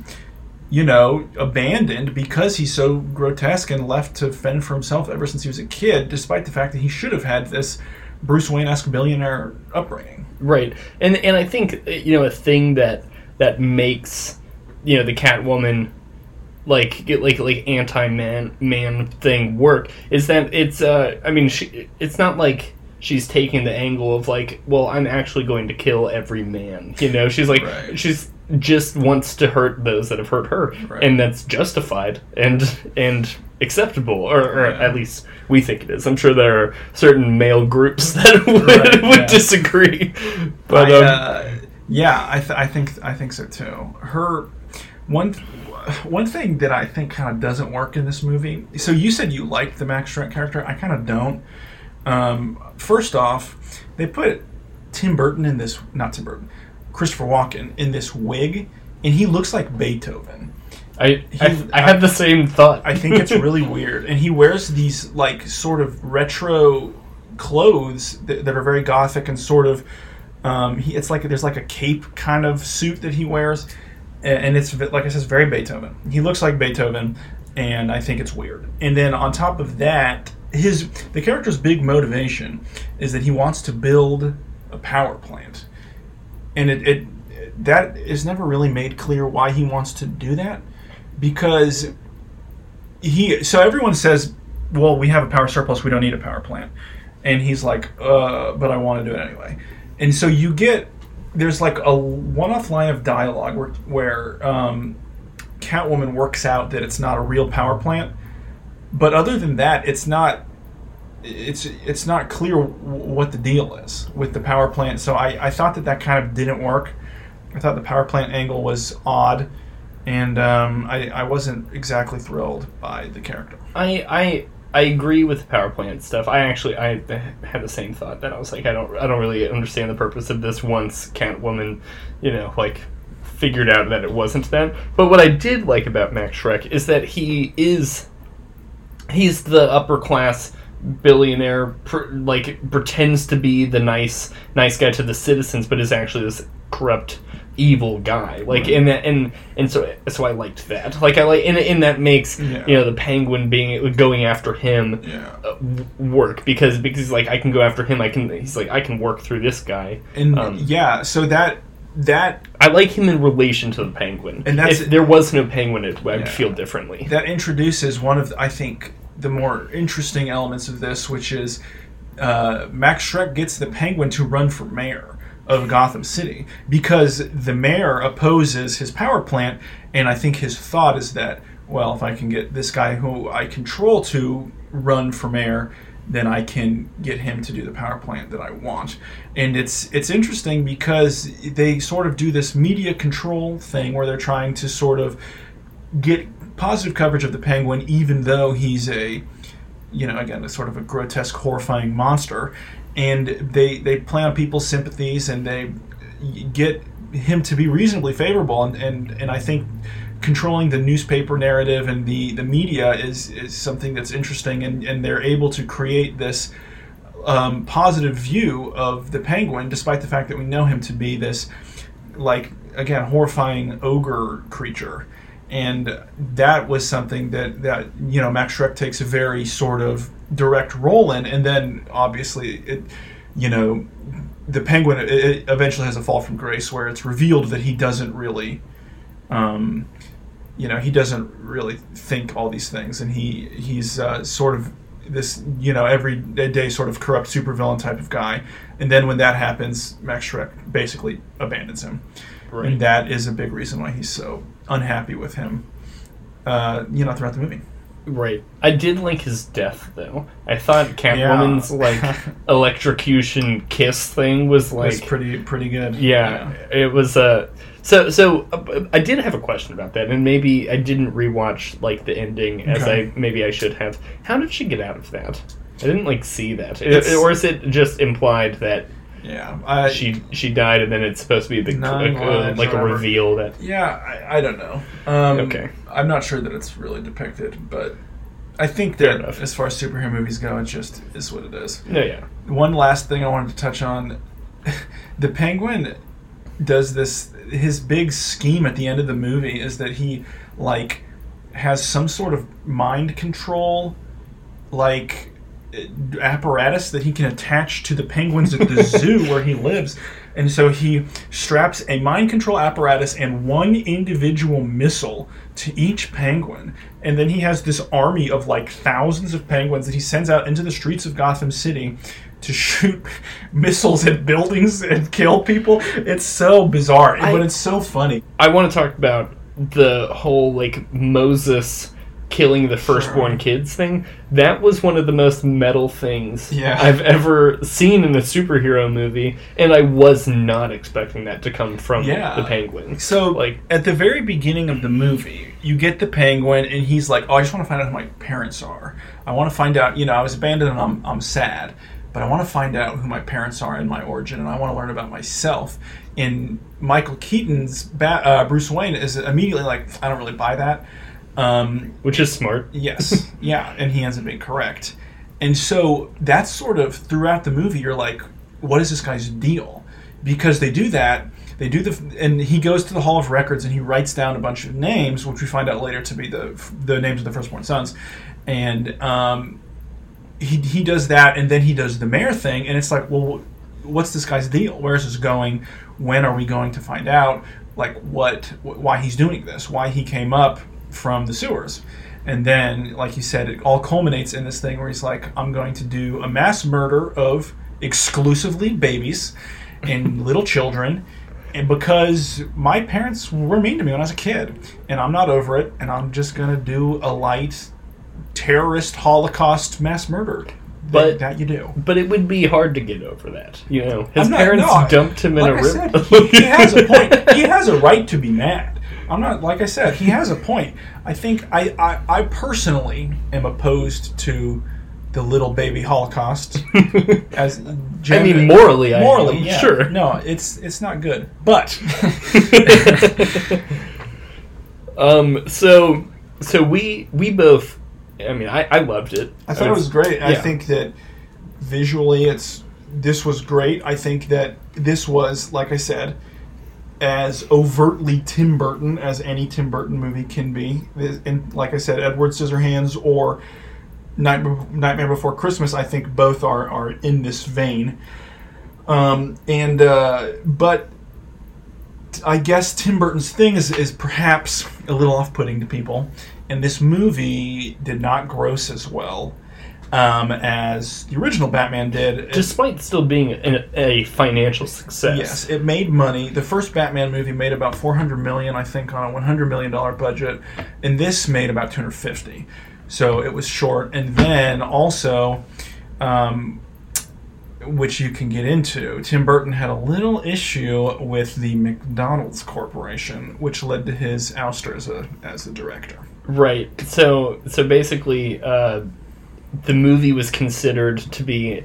you know, abandoned because he's so grotesque and left to fend for himself ever since he was a kid, despite the fact that he should have had this Bruce Wayne-esque billionaire upbringing. Right, and and I think you know a thing that that makes you know the Catwoman like get like like anti man man thing work is that it's uh I mean she it's not like she's taking the angle of like well I'm actually going to kill every man you know she's like Right. she's just wants to hurt those that have hurt her Right. and that's justified and and acceptable or, or Yeah. at least we think it is I'm sure there are certain male groups that would, Right, would yeah. disagree but I, um, uh, yeah, I, th- I think I think so too. Her one one thing that I think kind of doesn't work in this movie. So you said you liked the Max Shreck character. I kind of don't. Um, first off, they put Tim Burton in this not Tim Burton, Christopher Walken in this wig, and he looks like Beethoven. I, I, He- I had the same thought. I think it's really weird. And he wears these like sort of retro clothes that, that are very gothic and sort of um, he, it's like there's like a cape kind of suit that he wears, and it's like I said, it's very Beethoven. He looks like Beethoven, and I think it's weird. And then on top of that, his the character's big motivation is that he wants to build a power plant, and it, it that is never really made clear why he wants to do that because he so everyone says well we have a power surplus we don't need a power plant and he's like uh but i want to do it anyway and so you get there's like a one-off line of dialogue where where um, catwoman works out that it's not a real power plant. But other than that it's not it's it's not clear what the deal is with the power plant. So i i thought that that kind of didn't work. I thought the power plant angle was odd and um, I, I wasn't exactly thrilled by the character. I I I agree with the power plant stuff. I actually I had the same thought that I was like I don't I don't really understand the purpose of this once Catwoman, you know, like figured out that it wasn't that. But what I did like about Max Shreck is that he is he's the upper class billionaire pr- like pretends to be the nice nice guy to the citizens but is actually this corrupt evil guy. Like in that and and so so I liked that. Like I like and, and that makes Yeah. you know the penguin being going after him Yeah. uh, work. Because because he's like I can go after him. I can he's like I can work through this guy. And Um, yeah, so that that I like him in relation to the penguin. And that's- if there was no penguin it, I'd Yeah. feel differently. That introduces one of I think the more interesting elements of this, which is uh, Max Shreck gets the Penguin to run for mayor of Gotham City because the mayor opposes his power plant, and I think his thought is that well, if I can get this guy who I control to run for mayor, then I can get him to do the power plant that I want. And it's it's interesting because they sort of do this media control thing where they're trying to sort of get positive coverage of the penguin even though he's a you know again a sort of a grotesque horrifying monster and they they play on people's sympathies and they get him to be reasonably favorable. And and, and I think controlling the newspaper narrative and the the media is is something that's interesting and and they're able to create this um, positive view of the penguin despite the fact that we know him to be this like again horrifying ogre creature. And that was something that that you know Max Shreck takes a very sort of direct role in and then obviously it you know the penguin it, it eventually has a fall from grace where it's revealed that he doesn't really um, you know he doesn't really think all these things. And he he's uh, sort of this you know every day sort of corrupt supervillain type of guy. And then when that happens Max Shreck basically abandons him. Right. and that is a big reason why he's so unhappy with him. Uh, you know throughout the movie Right. I did like his death though. I thought Catwoman's like electrocution kiss thing was like It's pretty pretty good. yeah, it was uh so so uh, I did have a question about that and maybe I didn't rewatch like the ending as Okay. I maybe I should have. How did she get out of that? I didn't like see that. I- It's- or is it just implied that yeah. I, she she died and then it's supposed to be a big uh, like or a reveal that Yeah, I, I don't know. Um, Okay. I'm not sure that it's really depicted, but I think that as far as superhero movies go, it just is what it is. No, yeah. One last thing I wanted to touch on: the Penguin does this. His big scheme at the end of the movie is that he like has some sort of mind control, like uh, apparatus that he can attach to the penguins at the zoo where he lives. And so he straps a mind control apparatus and one individual missile to each penguin. And then he has this army of like thousands of penguins that he sends out into the streets of Gotham City to shoot missiles at buildings and kill people. It's so bizarre, I- but it's so funny. I want to talk about the whole like Moses killing the firstborn Sure. kids thing. That was one of the most metal things Yeah. I've ever seen in a superhero movie, and I was not expecting that to come from Yeah. the Penguin. So, Like- at the very beginning of the movie, you get the penguin, and he's like, "Oh, I just want to find out who my parents are. I want to find out. You know, I was abandoned, and I'm I'm sad, but I want to find out who my parents are and my origin, and I want to learn about myself." And Michael Keaton's ba- uh, Bruce Wayne is immediately like, "I don't really buy that." Um, Which is smart. Yes, yeah, and he hasn't been correct. And so that's sort of throughout the movie. You're like, what is this guy's deal? Because they do that. They do the, and he goes to the Hall of Records and he writes down a bunch of names, which we find out later to be the the names of the firstborn sons, and um, he he does that, and then he does the mayor thing, and it's like, well, what's this guy's deal? Where is this going? When are we going to find out? Like what? wh- Why he's doing this? Why he came up from the sewers? And then, like you said, it all culminates in this thing where he's like, I'm going to do a mass murder of exclusively babies and little children. And because my parents were mean to me when I was a kid, and I'm not over it, and I'm just gonna do a light terrorist Holocaust mass murder. But- that you do. But it would be hard to get over that. You know, his not- parents no, dumped him in like a river. he, he has a point. He has a right to be mad. I'm not like I said. He has a point. I think I, I, I personally am opposed to the little baby Holocaust. As I mean, morally, I morally, am, yeah. sure. No, it's it's not good. But um. So so we we both. I mean, I I loved it. I thought it was great. I think that visually, it's this was great. I think that this was, like I said, as overtly Tim Burton as any Tim Burton movie can be. And like I said, Edward Scissorhands or Nightmare, Before Christmas, I think both are are in this vein. Um, and uh, but I guess Tim Burton's thing is, is perhaps a little off putting to people. And this movie did not gross as well um, as the original Batman did. despite still being an, a financial success. Yes, it made money. The first Batman movie made about 400 million, I think, on a 100 million dollar budget, and this made about 250. So it was short. And then also, um, which you can get into, Tim Burton had a little issue with the McDonald's Corporation, which led to his ouster as a as a director. Right. So so basically, uh, the movie was considered to be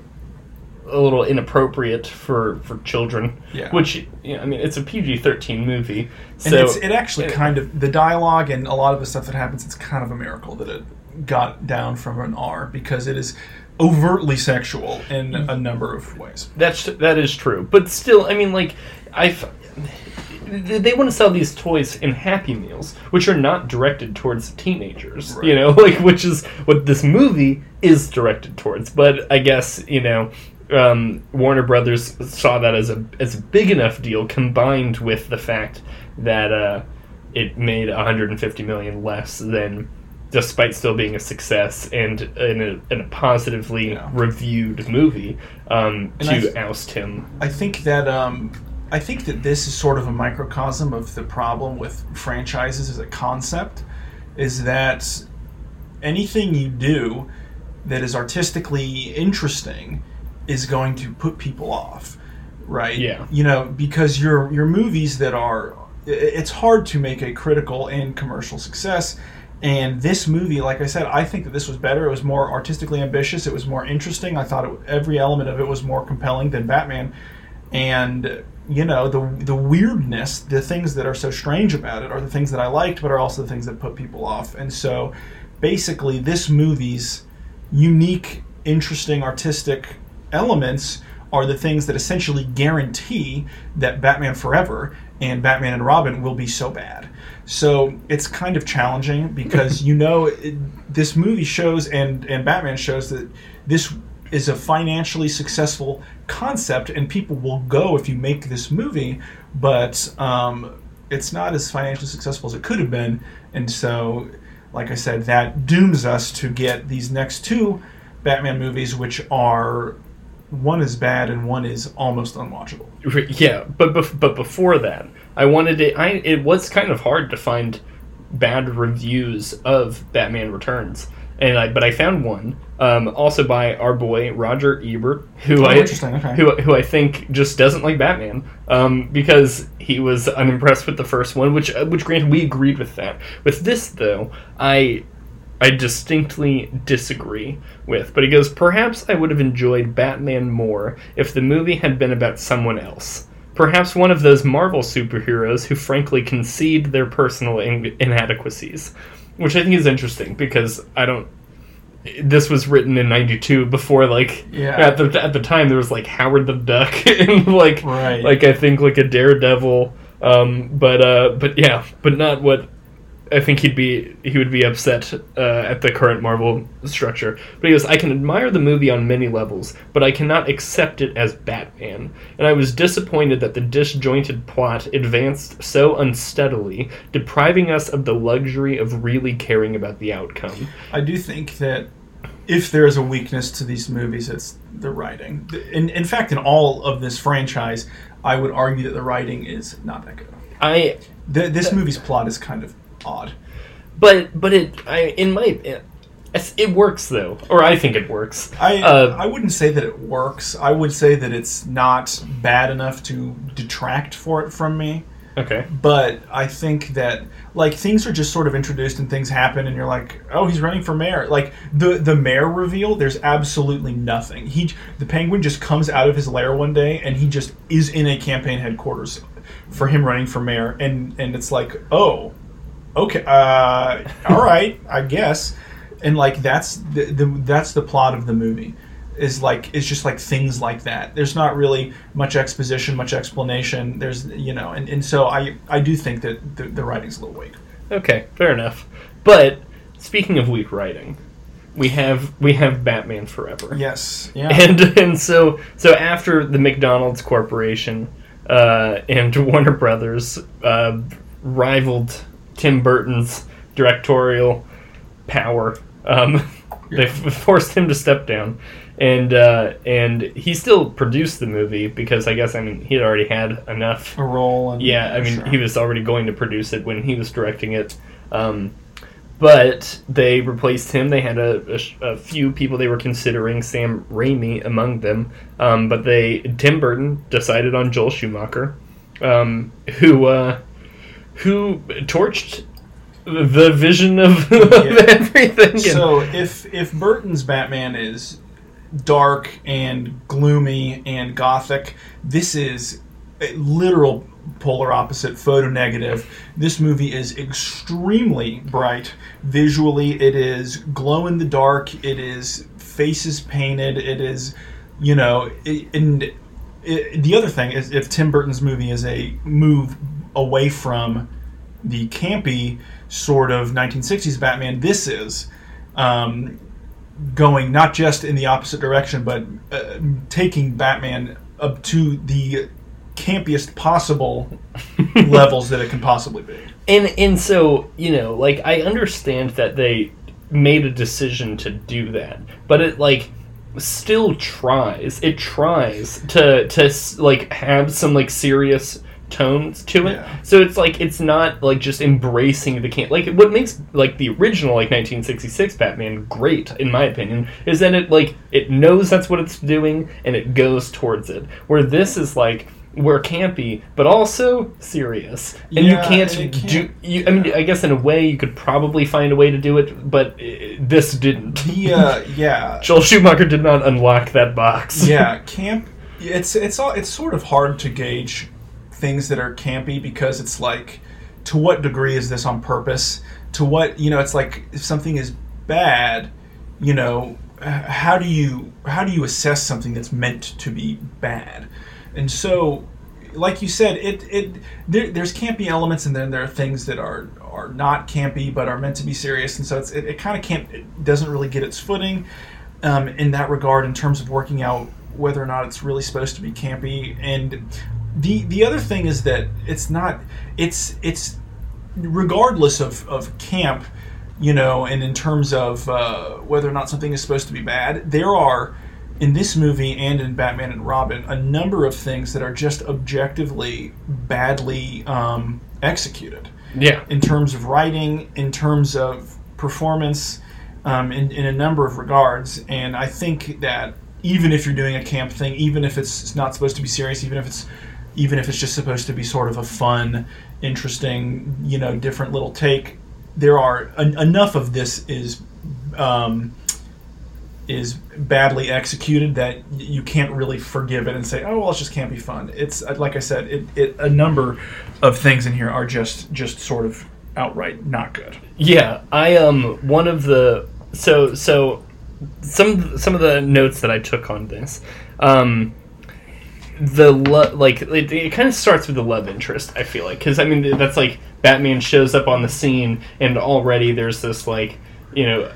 a little inappropriate for for children. Yeah. Which you know, I mean, it's a PG thirteen movie. And So it's, it actually kind of the dialogue and a lot of the stuff that happens. It's kind of a miracle that it got down from an R because it is overtly sexual in mm. a number of ways. that's that is true. But still, I mean, like I've. They want to sell these toys in Happy Meals, which are not directed towards teenagers, you know, like which is what this movie is directed towards. But I guess you know, um, Warner Brothers saw that as a as a big enough deal, combined with the fact that uh, it made 150 million less than, despite still being a success and in a, in a positively Yeah. reviewed movie, um, to I- oust him. I think that um, I think that this is sort of a microcosm of the problem with franchises as a concept. Is that anything you do that is artistically interesting is going to put people off, right? Yeah. You know, because your your movies that are it's hard to make a critical and commercial success. And this movie, like I said, I think that this was better. It was more artistically ambitious. It was more interesting. I thought it, every element of it was more compelling than Batman. And you know, the the weirdness, the things that are so strange about it, are the things that I liked, but are also the things that put people off. And so, basically, this movie's unique, interesting, artistic elements are the things that essentially guarantee that Batman Forever and Batman and Robin will be so bad. So it's kind of challenging because you know it, this movie shows and and Batman shows that this is a financially successful concept and people will go if you make this movie, but um, it's not as financially successful as it could have been, and so like I said, that dooms us to get these next two Batman movies, which are one is bad and one is almost unwatchable. Yeah, but bef- but before that, I wanted it. I it was kind of hard to find bad reviews of Batman Returns, and I but I found one, um, also by our boy Roger Ebert, who Oh, I okay. who who I think just doesn't like Batman, um, because he was unimpressed with the first one, which uh, which granted we agreed with that. With this though, I I distinctly disagree with. But he goes, perhaps I would have enjoyed Batman more if the movie had been about someone else. Perhaps one of those Marvel superheroes who frankly concede their personal in- inadequacies. Which I think is interesting because I don't. This was written in '92 before, like Yeah. at the at the time there was like Howard the Duck and like Right. like I think like a Daredevil, um, but uh, but yeah, but not what I think he'd be he would be upset uh, at the current Marvel structure. But he goes, I can admire the movie on many levels, but I cannot accept it as Batman. And I was disappointed that the disjointed plot advanced so unsteadily, depriving us of the luxury of really caring about the outcome. I do think that if there is a weakness to these movies, it's the writing. In, in fact, in all of this franchise, I would argue that the writing is not that good. I Th- this movie's plot is kind of odd. but but it I in my it, it works though, or I think it works. I Uh, I wouldn't say that it works. I would say that it's not bad enough to detract for it from me. Okay. But I think that like things are just sort of introduced and things happen and you're like, oh, he's running for mayor. Like the the mayor reveal, there's absolutely nothing. He the penguin just comes out of his lair one day and he just is in a campaign headquarters for him running for mayor and and it's like, oh, okay, uh, all right, I guess. And like that's the, the that's the plot of the movie is like it's just like things like that. There's not really much exposition, much explanation. There's you know, and, and so I I do think that the, the writing's a little weak. Okay, fair enough. But speaking of weak writing, we have we have Batman Forever. Yes, yeah, And and so so after the McDonald's Corporation uh, and Warner Brothers uh, rivaled Tim Burton's directorial power, um, they forced him to step down, and uh, and he still produced the movie because I guess I mean he had already had enough a role. And, yeah, I mean, sure. he was already going to produce it when he was directing it. Um, but they replaced him. They had a, a, a few people they were considering, Sam Raimi among them. Um, but they Tim Burton decided on Joel Schumacher, um, who uh, who torched the vision of, of everything. So if if Burton's Batman is dark and gloomy and gothic, this is a literal polar opposite, photo negative. This movie is extremely bright visually. It is glow in the dark. It is faces painted. It is, you know, it, and it, the other thing is if Tim Burton's movie is a move away from the campy sort of 1960s Batman, this is um, going not just in the opposite direction, but uh, taking Batman up to the campiest possible levels that it can possibly be. and and so you know like i understand that they made a decision to do that but it like still tries it tries to to like have some like serious tones to it. Yeah. So it's like it's not like just embracing the camp. Like what makes like the original like 1966 Batman great in my opinion is that it like it knows that's what it's doing and it goes towards it. Where this is like we're campy but also serious and you can't, and do can't- you i mean i guess in a way you could probably find a way to do it but uh, this didn't uh, yeah, joel schumacher did not unlock that box yeah, camp. It's it's all it's sort of hard to gauge things that are campy because it's like, to what degree is this on purpose? To what you know? It's like if something is bad, you know, how do you how do you assess something that's meant to be bad? And so, like you said, it it there, there's campy elements, and then there are things that are are not campy but are meant to be serious, and so it's, it, it kind of can't it doesn't really get its footing um, in that regard in terms of working out whether or not it's really supposed to be campy. And the the other thing is that it's not it's it's regardless of, of camp, you know, and in terms of uh, whether or not something is supposed to be bad, there are in this movie and in Batman and Robin a number of things that are just objectively badly um, executed yeah in terms of writing, in terms of performance, um, in, in a number of regards. And I think that even if you're doing a camp thing, even if it's not supposed to be serious, even if it's even if it's just supposed to be sort of a fun, interesting, you know, different little take, there are en- enough of this is um, is badly executed that you can't really forgive it and say, "Oh, well, it just can't be fun." It's uh, like I said, it, it a number of things in here are just just sort of outright not good. Yeah, I um one of the so so some some of the notes that I took on this, um, the lo- like it, it kind of starts with the love interest. I feel like because I mean that's like Batman shows up on the scene and already there's this like you know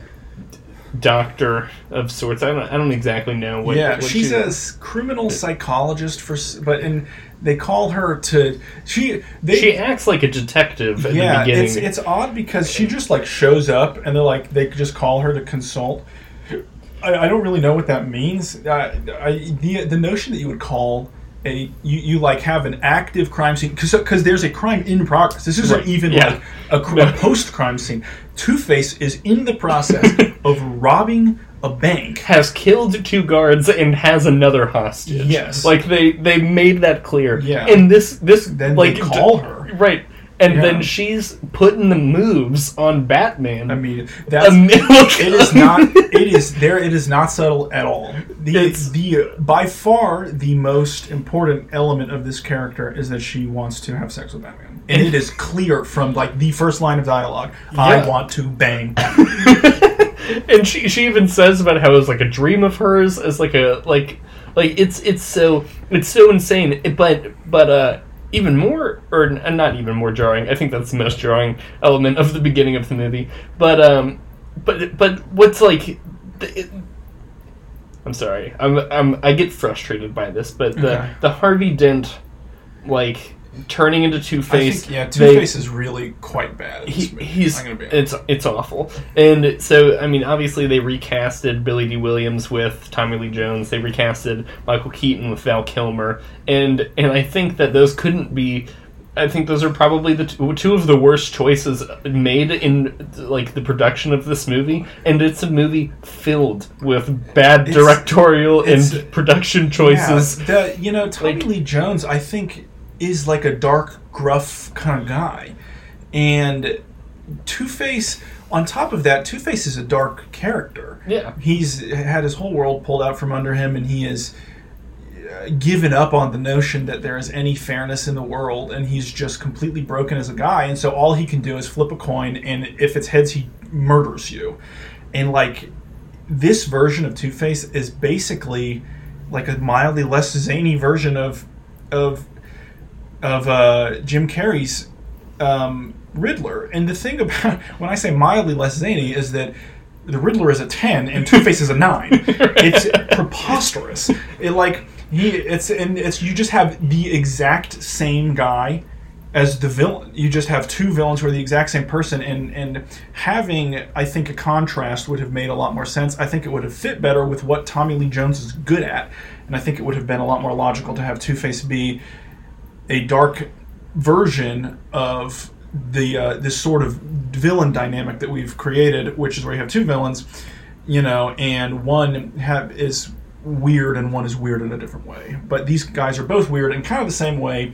doctor of sorts. I don't I don't exactly know what. yeah, what she's she- a criminal psychologist for, but and they call her to she they She acts like a detective yeah, the beginning. it's it's odd because she just like shows up and they're like they just call her to consult. I, I don't really know what that means. Uh, I, the the notion that you would call a you, you like have an active crime scene because there's a crime in progress. This isn't Right, even yeah. like a, cr- a post crime scene. Two Face is in the process of robbing a bank. has killed two guards and has another hostage. Yes. like they they made that clear. Yeah. and this this Then like they call her. right, and Yeah. then she's putting the moves on Batman. I mean, that's minute it is not it is there it is not subtle at all the It's- the by far the most important element of this character is that she wants to have sex with batman and it is clear from like the first line of dialogue i want to bang Batman. and she she even says about how it was like a dream of hers as like a like like it's it's so it's so insane but but uh even more or not even more jarring. I think that's the most jarring element of the beginning of the movie. But um but but what's like it, i'm sorry. I'm i'm i get frustrated by this but the Okay. the harvey dent like turning into two I face yeah, Two Face is really quite bad. He, he's it's it's awful. And so i mean obviously they recasted billy dee williams with tommy lee jones. They recasted michael keaton with val kilmer. And and i think that those couldn't be i think those are probably the two, two of the worst choices made in like the production of this movie. And it's a movie filled with bad It's- directorial it's- and production choices. Yeah, the, you know, Tommy Like- Lee Jones, I think, is like a dark, gruff kind of guy, and Two Face. On top of that, Two Face is a dark character. Yeah. he's had his whole world pulled out from under him, and he is uh, given up on the notion that there is any fairness in the world, and he's just completely broken as a guy. And so all he can do is flip a coin, and if it's heads, he murders you. And like this version of Two Face is basically like a mildly less zany version of of of uh, Jim Carrey's um, Riddler. And the thing about when I say mildly less zany is that the Riddler is a ten and Two Face is a nine. It's preposterous. It like he it's and it's you just have the exact same guy as the villain. You just have two villains who are the exact same person, and and having I think a contrast would have made a lot more sense. I think it would have fit better with what Tommy Lee Jones is good at, and I think it would have been a lot more logical to have Two Face be a dark version of the uh, this sort of villain dynamic that we've created, which is where you have two villains, you know, and one have is weird and one is weird in a different way. But these guys are both weird in kind of the same way,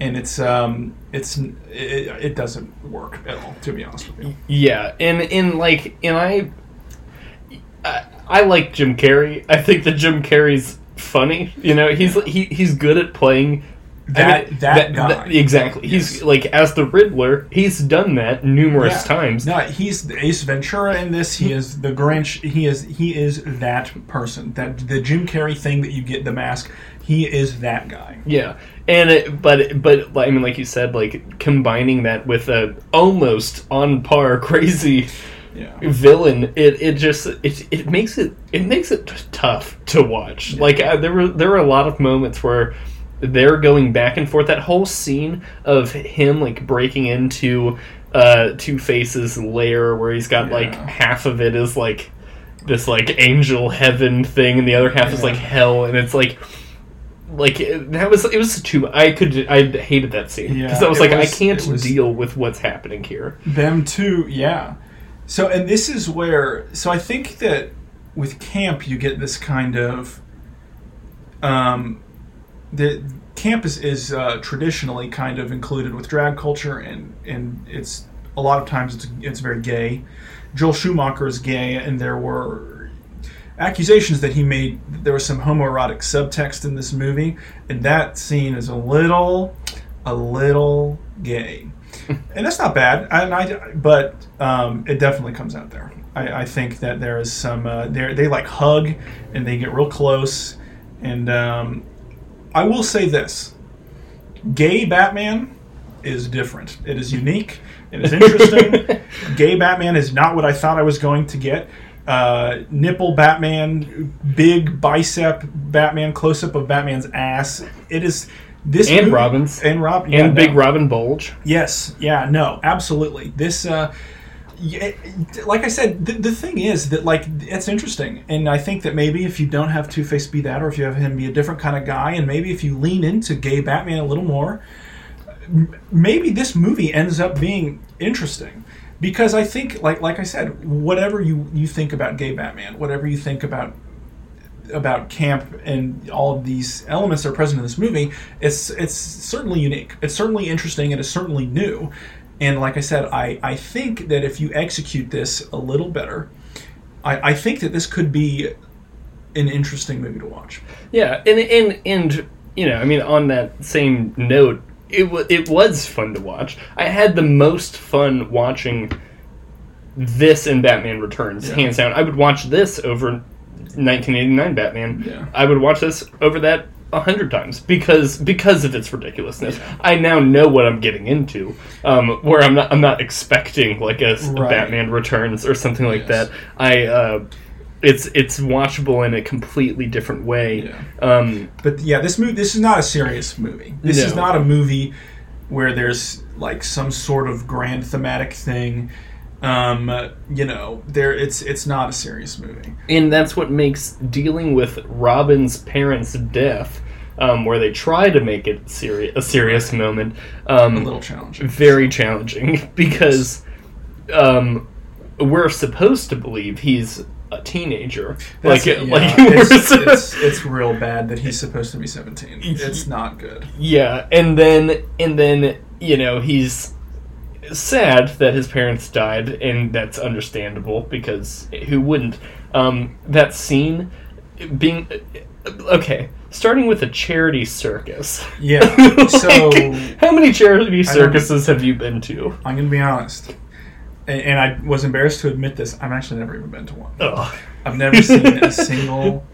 and it's um it's it, it doesn't work at all. To be honest with you, Yeah, and in like, and I, I, I like Jim Carrey. I think that Jim Carrey's funny. You know, he's he he's good at playing. I That- mean, that guy. exactly. He's like as the Riddler. He's done that numerous Yeah. times. No, he's the Ace Ventura in this. He is the Grinch. He is he is that person. That the Jim Carrey thing that you get the mask. He is that guy. Yeah, and it, but but I mean, like you said, like combining that with a almost on par crazy Yeah. villain, it, it just it, it makes it it makes it t- tough to watch. Like uh, there were there were a lot of moments where they're going back and forth. That whole scene of him like breaking into uh, Two Face's lair, where he's got like half of it is like this like angel heaven thing, and the other half is like hell, and it's like like that was it was too I could I hated that scene Yeah, because I was like was- I can't was- deal with what's happening here. Them too, yeah. So, and this is where, so I think that with camp, you get this kind of, um, the campus is, uh, traditionally kind of included with drag culture, and and it's a lot of times it's it's very gay. Joel Schumacher is gay, and there were accusations that he made there was some homoerotic subtext in this movie, and that scene is a little, a little gay, and that's not bad. And I, but um, it definitely comes out there. I, I think that there is some. Uh, they they like hug, and they get real close, and um, I will say this: gay Batman is different. It is unique. It is interesting. gay Batman is not what I thought I was going to get. Uh, nipple Batman, big bicep Batman, close up of Batman's ass. It is this And movie- Robin's. and Rob And yeah, Big no. Robin Bulge. Yes, yeah, no, absolutely. This, uh, like I said, the, the thing is that like it's interesting, and I think that maybe if you don't have Two Face be that, or if you have him be a different kind of guy, and maybe if you lean into gay Batman a little more, maybe this movie ends up being interesting. Because I think, like like I said, whatever you you think about gay Batman, whatever you think about about camp and all of these elements that are present in this movie, it's it's certainly unique. It's certainly interesting and it's certainly new. And like I said, I, I think that if you execute this a little better, I, I think that this could be an interesting movie to watch. Yeah, and and and you know, I mean, on that same note, it was it was fun to watch. I had the most fun watching this and Batman Returns, Yeah. hands down. I would watch this over 1989 Batman. Yeah. I would watch this over that a hundred times because because of its ridiculousness. I now know what I'm getting into. Um, where I'm not I'm not expecting like a, Right. Batman Returns or something like Yes. that. I uh, it's it's watchable in a completely different way. Um, But yeah, this movie this is not a serious movie. This is not a movie where there's like some sort of grand thematic thing. Um, you know, there it's it's not a serious movie. and that's what makes dealing with Robin's parents' death, um, where they try to make it seri- a serious moment, um, A little challenging. very challenging because um, we're supposed to believe he's a teenager. That's like, like yeah. we're it's, it's, it's real bad that he's supposed to be 17. It's not good. yeah, and then and then you know he's sad that his parents died, and that's understandable because who wouldn't? Um, that scene being okay, starting with a charity circus. Yeah. Like, So how many charity circuses have you been to? I'm gonna be honest, and, and I was embarrassed to admit this. I've actually never even been to one. Ugh. I've never seen a single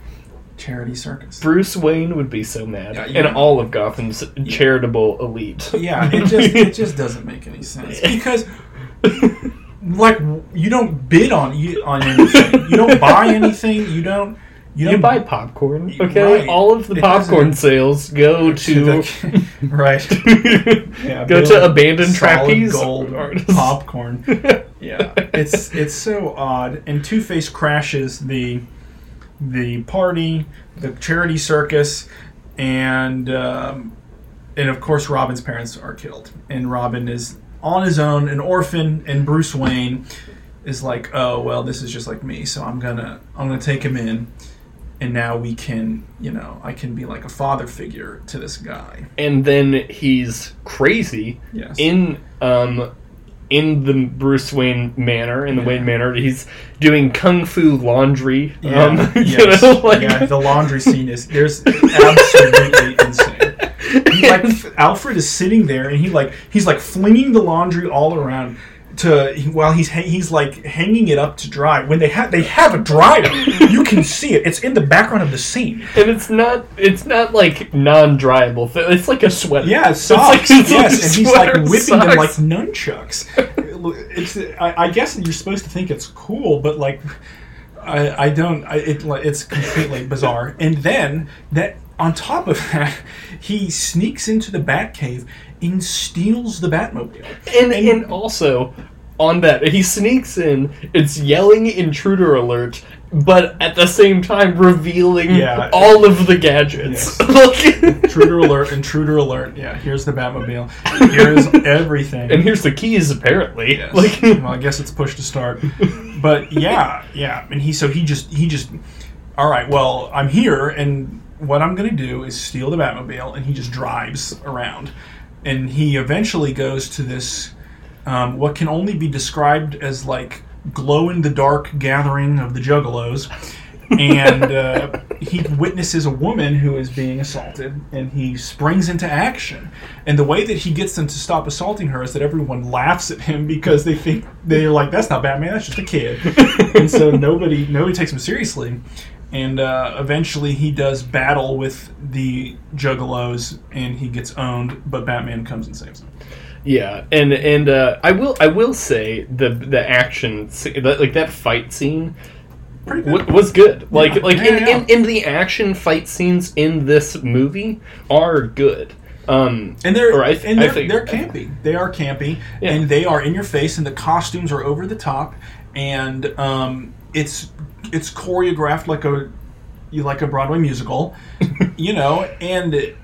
charity circus. Bruce Wayne would be so mad, Yeah, and yeah. all of Gotham's charitable elite. Yeah, it just it just doesn't make any sense because like you don't bid on you on anything. You don't buy anything. You don't. You, You don't buy popcorn, okay? Right. All of the popcorn sales go to the- right. Yeah, go to abandoned trapeze gold artists. popcorn. yeah, it's it's so odd. And Two Face crashes the the party, the charity circus, and um, and of course Robin's parents are killed, and Robin is on his own, an orphan, and Bruce Wayne is like, oh well, this is just like me, so I'm gonna I'm gonna take him in, and now we can, you know, I can be like a father figure to this guy. and then he's crazy Yes. in um in the Bruce Wayne manor, in the Yeah. Wayne manor, he's doing kung fu laundry. Yeah, um, you yes. know, like, yeah, the laundry scene is there's absolutely insane. He, like Alfred is sitting there and he like he's like flinging the laundry all around to while he's he's like hanging it up to dry. When they have they have a dryer, you can see it. It's in the background of the scene. and it's not it's not like non-dryable. It's like a sweater. Yeah, socks. like- yes, like and he's like whipping them like nunchucks. It's I, I guess you're supposed to think it's cool, but like I, I don't. I, it like, it's completely bizarre. And then that on top of that, he sneaks into the Batcave and steals the Batmobile. and, and also on that he sneaks in it's yelling intruder alert but at the same time revealing Yeah. all of the gadgets Like- Intruder alert! Intruder alert! Yeah, here's the Batmobile. Here's everything. and here's the keys apparently Yes. like well, I guess it's push to start. But yeah, yeah, and he so he just he just all right. Well, I'm here, and what I'm gonna do is steal the Batmobile, and he just drives around, and he eventually goes to this um, what can only be described as like glow in the dark gathering of the Juggalos. and uh, he witnesses a woman who is being assaulted, and he springs into action. And the way that he gets them to stop assaulting her is that everyone laughs at him because they think they're like, "That's not Batman. That's just a kid." and so nobody nobody takes him seriously. And uh, eventually, he does battle with the Juggalos, and he gets owned. But Batman comes and saves him. yeah and and uh, i will i will say the the action like that fight scene Pretty good. was good like like Yeah, in, yeah. In, in the action fight scenes in this movie are good um And they're I and they're, think- they're campy. They are campy, Yeah. and they are in your face, and the costumes are over the top, and um, it's it's choreographed like a you like a Broadway musical, you know, and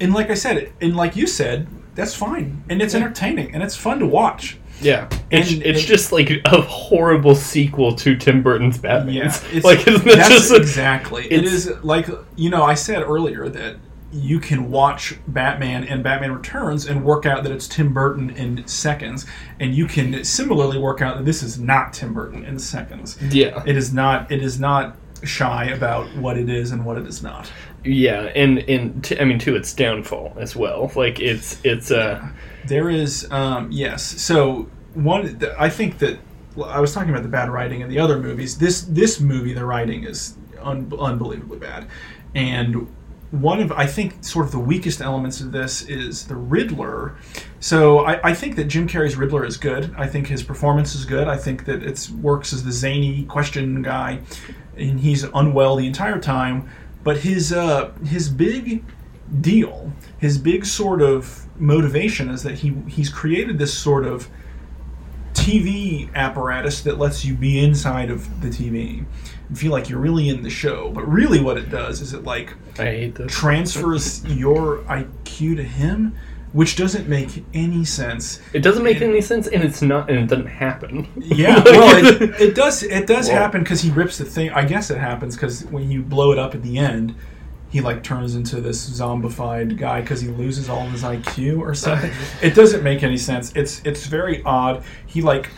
and like I said, and like you said, that's fine, and it's entertaining, and it's fun to watch. Yeah, it's, And- it's and- just like a horrible sequel to Tim Burton's Batman. Yeah, it's, like isn't that that's just a- exactly. It it's- like you know I said earlier that you can watch Batman and Batman Returns and work out that it's Tim Burton in seconds, and you can similarly work out that this is not Tim Burton in seconds. yeah, It is not. It is not shy about what it is and what it is not. yeah, and and t- I mean to its downfall as well. Like it's it's uh There is, um, yes. So one, th- I think that I was talking about the bad writing in the other movies. This this movie, the writing is un- unbelievably bad, and one of I think sort of the weakest elements of this is the Riddler. So I, I think that Jim Carrey's Riddler is good. I think his performance is good. I think that it works as the zany question guy, and he's unwell the entire time. But his uh, his big deal, his big sort of motivation is that he he's created this sort of TV apparatus that lets you be inside of the TV feel like you're really in the show. But really, what it does is it like I hate this. transfers your IQ to him, which doesn't make any sense. It doesn't make any sense, and it's not, and it doesn't happen. Yeah, Like, well, it, it does. It does Well- happen because he rips the thing. I guess it happens because when you blow it up at the end, he like turns into this zombified guy because he loses all of his IQ or something. it doesn't make any sense. It's it's very odd. He like,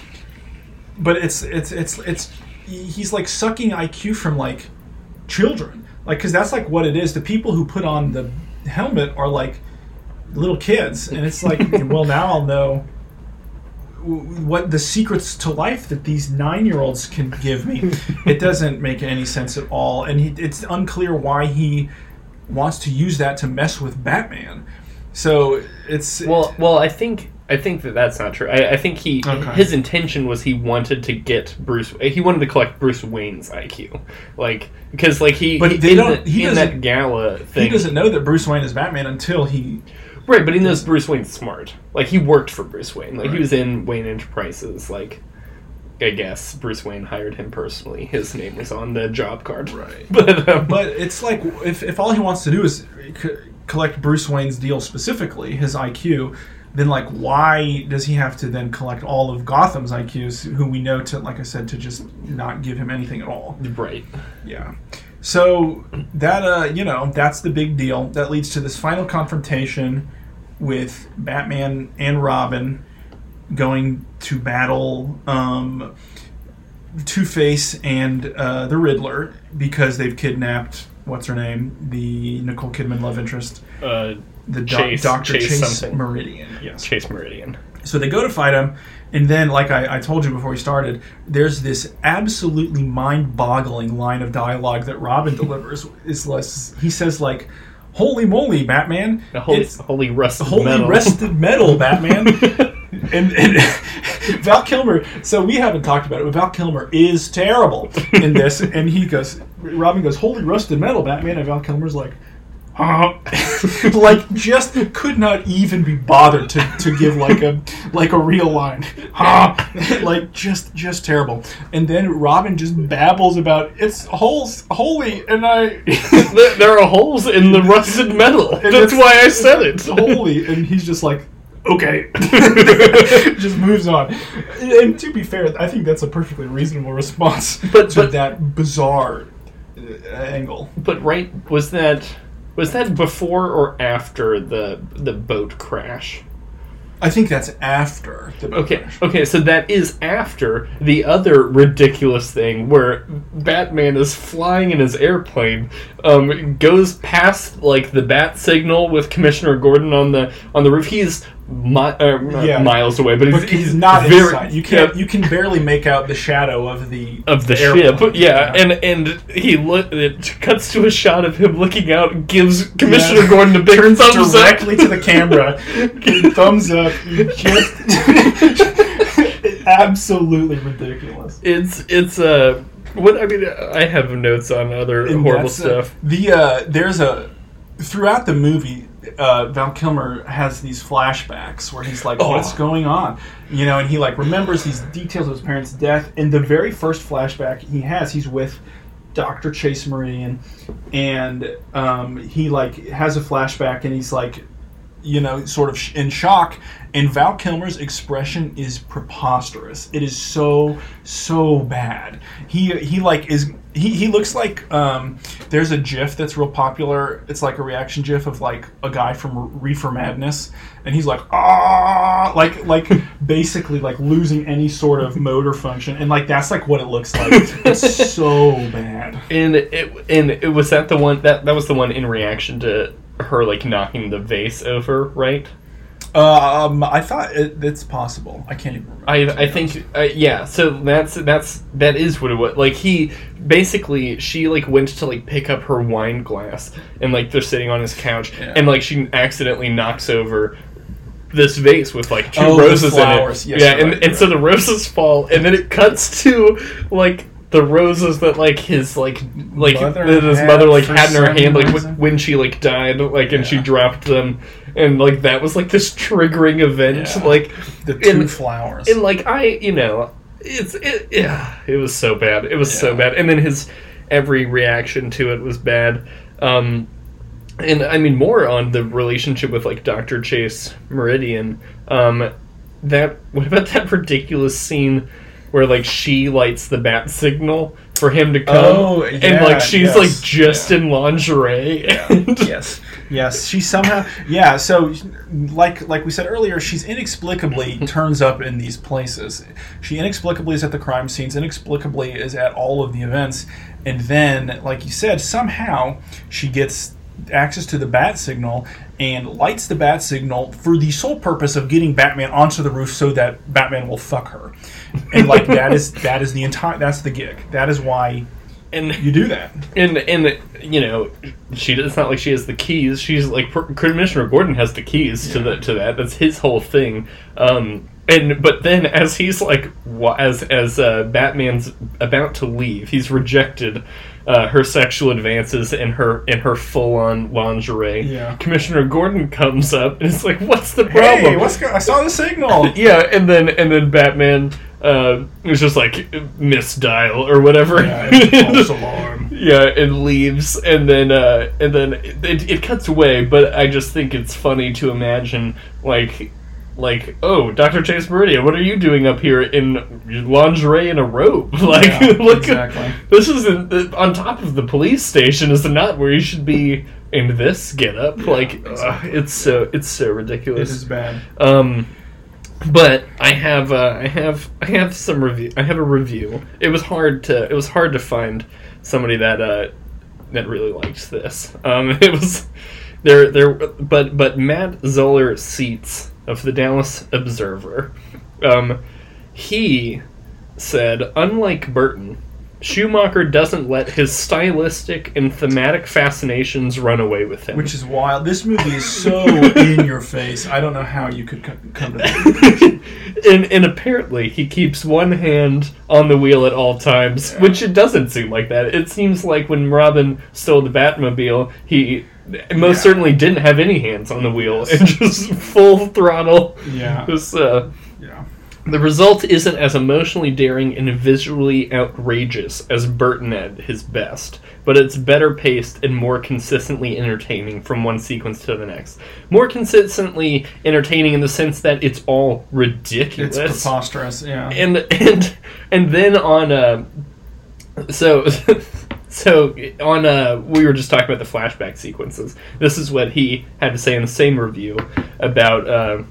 but it's it's it's it's he's like sucking IQ from like children, like because that's like what it is. The people who put on the helmet are like little kids, and it's like, well, now I'll know what the secrets to life that these nine-year-olds can give me. it doesn't make any sense at all, and he, it's unclear why he wants to use that to mess with Batman. So it's Well, well, I think I think that that's not true. I, I think he Okay. his intention was he wanted to get Bruce. He wanted to collect Bruce Wayne's IQ, like because like he. But he, they in don't- The, he in that gala thing. he doesn't know that Bruce Wayne is Batman until he. Right, but he knows Bruce Wayne's smart. Like he worked for Bruce Wayne. Like he was in Wayne Enterprises. Like I guess Bruce Wayne hired him personally. His name was on the job card. Right. But um, But it's like if, if all he wants to do is collect Bruce Wayne's deal specifically, his IQ, then like why does he have to then collect all of Gotham's IQs, who we know to, like I said, to just not give him anything at all? Right. Yeah. So that uh, you know, that's the big deal. That leads to this final confrontation with Batman and Robin going to battle um, Two Face and uh, the Riddler because they've kidnapped what's her name, the Nicole Kidman love interest, Uh, the doc- Chase- Doctor Chase Chase, something. Meridian. Yes. Chase Meridian. So they go to fight him, and then, like I, I told you before we started, there's this absolutely mind-boggling line of dialogue that Robin delivers. Is less, he says like, "Holy moly, Batman! Holy, It's holy rusted holy metal. rusted metal, Batman!" and, and Val Kilmer. So we haven't talked about it, but Val Kilmer is terrible in this, and he goes, Robin goes, "Holy rusted metal, Batman!" And Val Kilmer's like. Uh, like just could not even be bothered to, to give like a like a real line. Like just just terrible. And then robin just babbles about it's holes holy and i there, there are holes in the rusted metal. That's why I said it. holy and he's just like okay. Just moves on. And to be fair i think that's a perfectly reasonable response But- to but- that bizarre uh, angle. But right, was that was that before or after the the boat crash? i think that's after the boat Okay, crash. okay, so that is after the other ridiculous thing where Batman is flying in his airplane, um, goes past like the bat signal with Commissioner Gordon on the on the roof. He's mi- uh, Yeah. miles away, but he's, But he's not very inside. You can't. yeah, You can barely make out the shadow of the of the airplane. ship. Yeah, and and he look. It cuts to a shot of him looking out, gives Commissioner Yeah. Gordon a big turns thumbs directly up. to the camera, thumbs up. Just absolutely ridiculous. It's it's uh what I mean. I have notes on other And horrible stuff. the uh, there's a throughout the movie. Uh, Val Kilmer has these flashbacks where he's like, Oh. "What's going on?" You know, and he like remembers these details of his parents' death. In the very first flashback he has, he's with Doctor Chase Meridian, and um, he like has a flashback, and he's like, you know, sort of sh- in shock. And Val Kilmer's expression is preposterous. It is so so bad. He he like is he, he looks like um, there's a GIF that's real popular. It's like a reaction GIF of like a guy from Reefer Madness, and he's like ah like like basically like losing any sort of motor function, and like that's like what it looks like. It's so bad. And it and it was that the one that that was the one in reaction to her like knocking the vase over, right? Um, I thought it, it's possible. I can't even remember. I I think uh, yeah. So that's that's that is what it was. Like he basically she like went to like pick up her wine glass and like they're sitting on his couch Yeah. and like she accidentally knocks over this vase with like two Oh, roses in it. Yes, yeah, and, right, and you're so the roses fall and then it cuts to like the roses that like his like like Mother that his had mother like had in her hand like wh- when she like died like and she dropped them and like that was like this triggering event Yeah. like the two and- flowers. and like I, you know, it's it, yeah, it was so bad. It was so bad. And then his every reaction to it was bad. Um, and I mean more on the relationship with like Doctor Chase Meridian. Um, that what about that ridiculous scene where like she lights the bat signal for him to come, Oh, and like she's yes, like just yeah. in lingerie. And- yes, yes. She somehow, yeah. So, like, like we said earlier, she's inexplicably turns up in these places. She inexplicably is at the crime scenes. Inexplicably is at all of the events, and then, like you said, somehow she gets access to the bat signal and lights the bat signal for the sole purpose of getting Batman onto the roof so that Batman will fuck her. And like that is that is the entire that's the gig. That is why and you do that. and and you know she it's not like she has the keys she's like commissioner gordon has the keys to the to that that's his whole thing um and but then as he's like wa- as as uh, batman's about to leave he's rejected uh, her sexual advances in her in her full-on lingerie Yeah. commissioner gordon comes up and it's like what's the problem Hey, what's go- I saw the signal. yeah and then and then batman uh, was just like misdial or whatever Yeah, false alarm. yeah, and leaves, and then uh, and then it, it cuts away. But I just think it's funny to imagine like like oh Dr. Chase Meridian, what are you doing up here in lingerie and a robe? Like Yeah, look, exactly. this isn't on top of the police station. Is not where you should be in this get up. like exactly. it's so it's so It ridiculous. is bad. Um, but I have uh, I have I have some review. I have a review. It was hard to it was hard to find somebody that uh, that really liked this. Um, it was there there but but Matt Zoller Seitz of the Dallas Observer, um, he said unlike Burton. Schumacher doesn't let his stylistic and thematic fascinations run away with him. Which is wild. This movie is so in your face. I don't know how you could co- come to that. and, and apparently he keeps one hand on the wheel at all times, which it doesn't seem like that. It seems like when Robin stole the Batmobile, he most Yeah. certainly didn't have any hands on the wheel and just full throttle. Yeah. Uh, Yeah. the result isn't as emotionally daring and visually outrageous as Burton at his best, but it's better paced and more consistently entertaining from one sequence to the next. More consistently entertaining in the sense that it's all ridiculous It's preposterous. Yeah. and and and then on uh so so on uh we were just talking about the flashback sequences. This is what he had to say in the same review about uh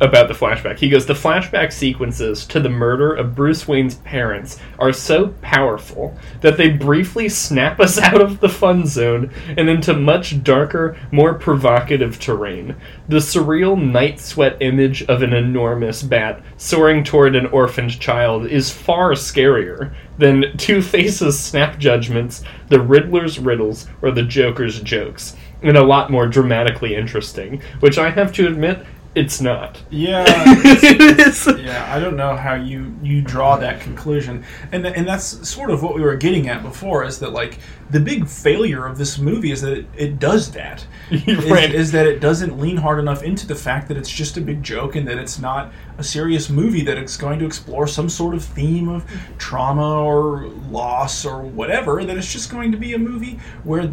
about the flashback. He goes, The flashback sequences to the murder of Bruce Wayne's parents are so powerful that they briefly snap us out of the fun zone and into much darker, more provocative terrain. The surreal night sweat image of an enormous bat soaring toward an orphaned child is far scarier than Two Face's snap judgments, the Riddler's riddles, or the Joker's jokes, and a lot more dramatically interesting, which I have to admit, it's not. yeah. It's- yeah, I don't know how you you draw that conclusion, and th- and that's sort of what we were getting at before. Is that like the big failure of this movie is that it, it does that. Is, Right. is that it doesn't lean hard enough into the fact that it's just a big joke and that it's not a serious movie that it's going to explore some sort of theme of trauma or loss or whatever. That it's just going to be a movie where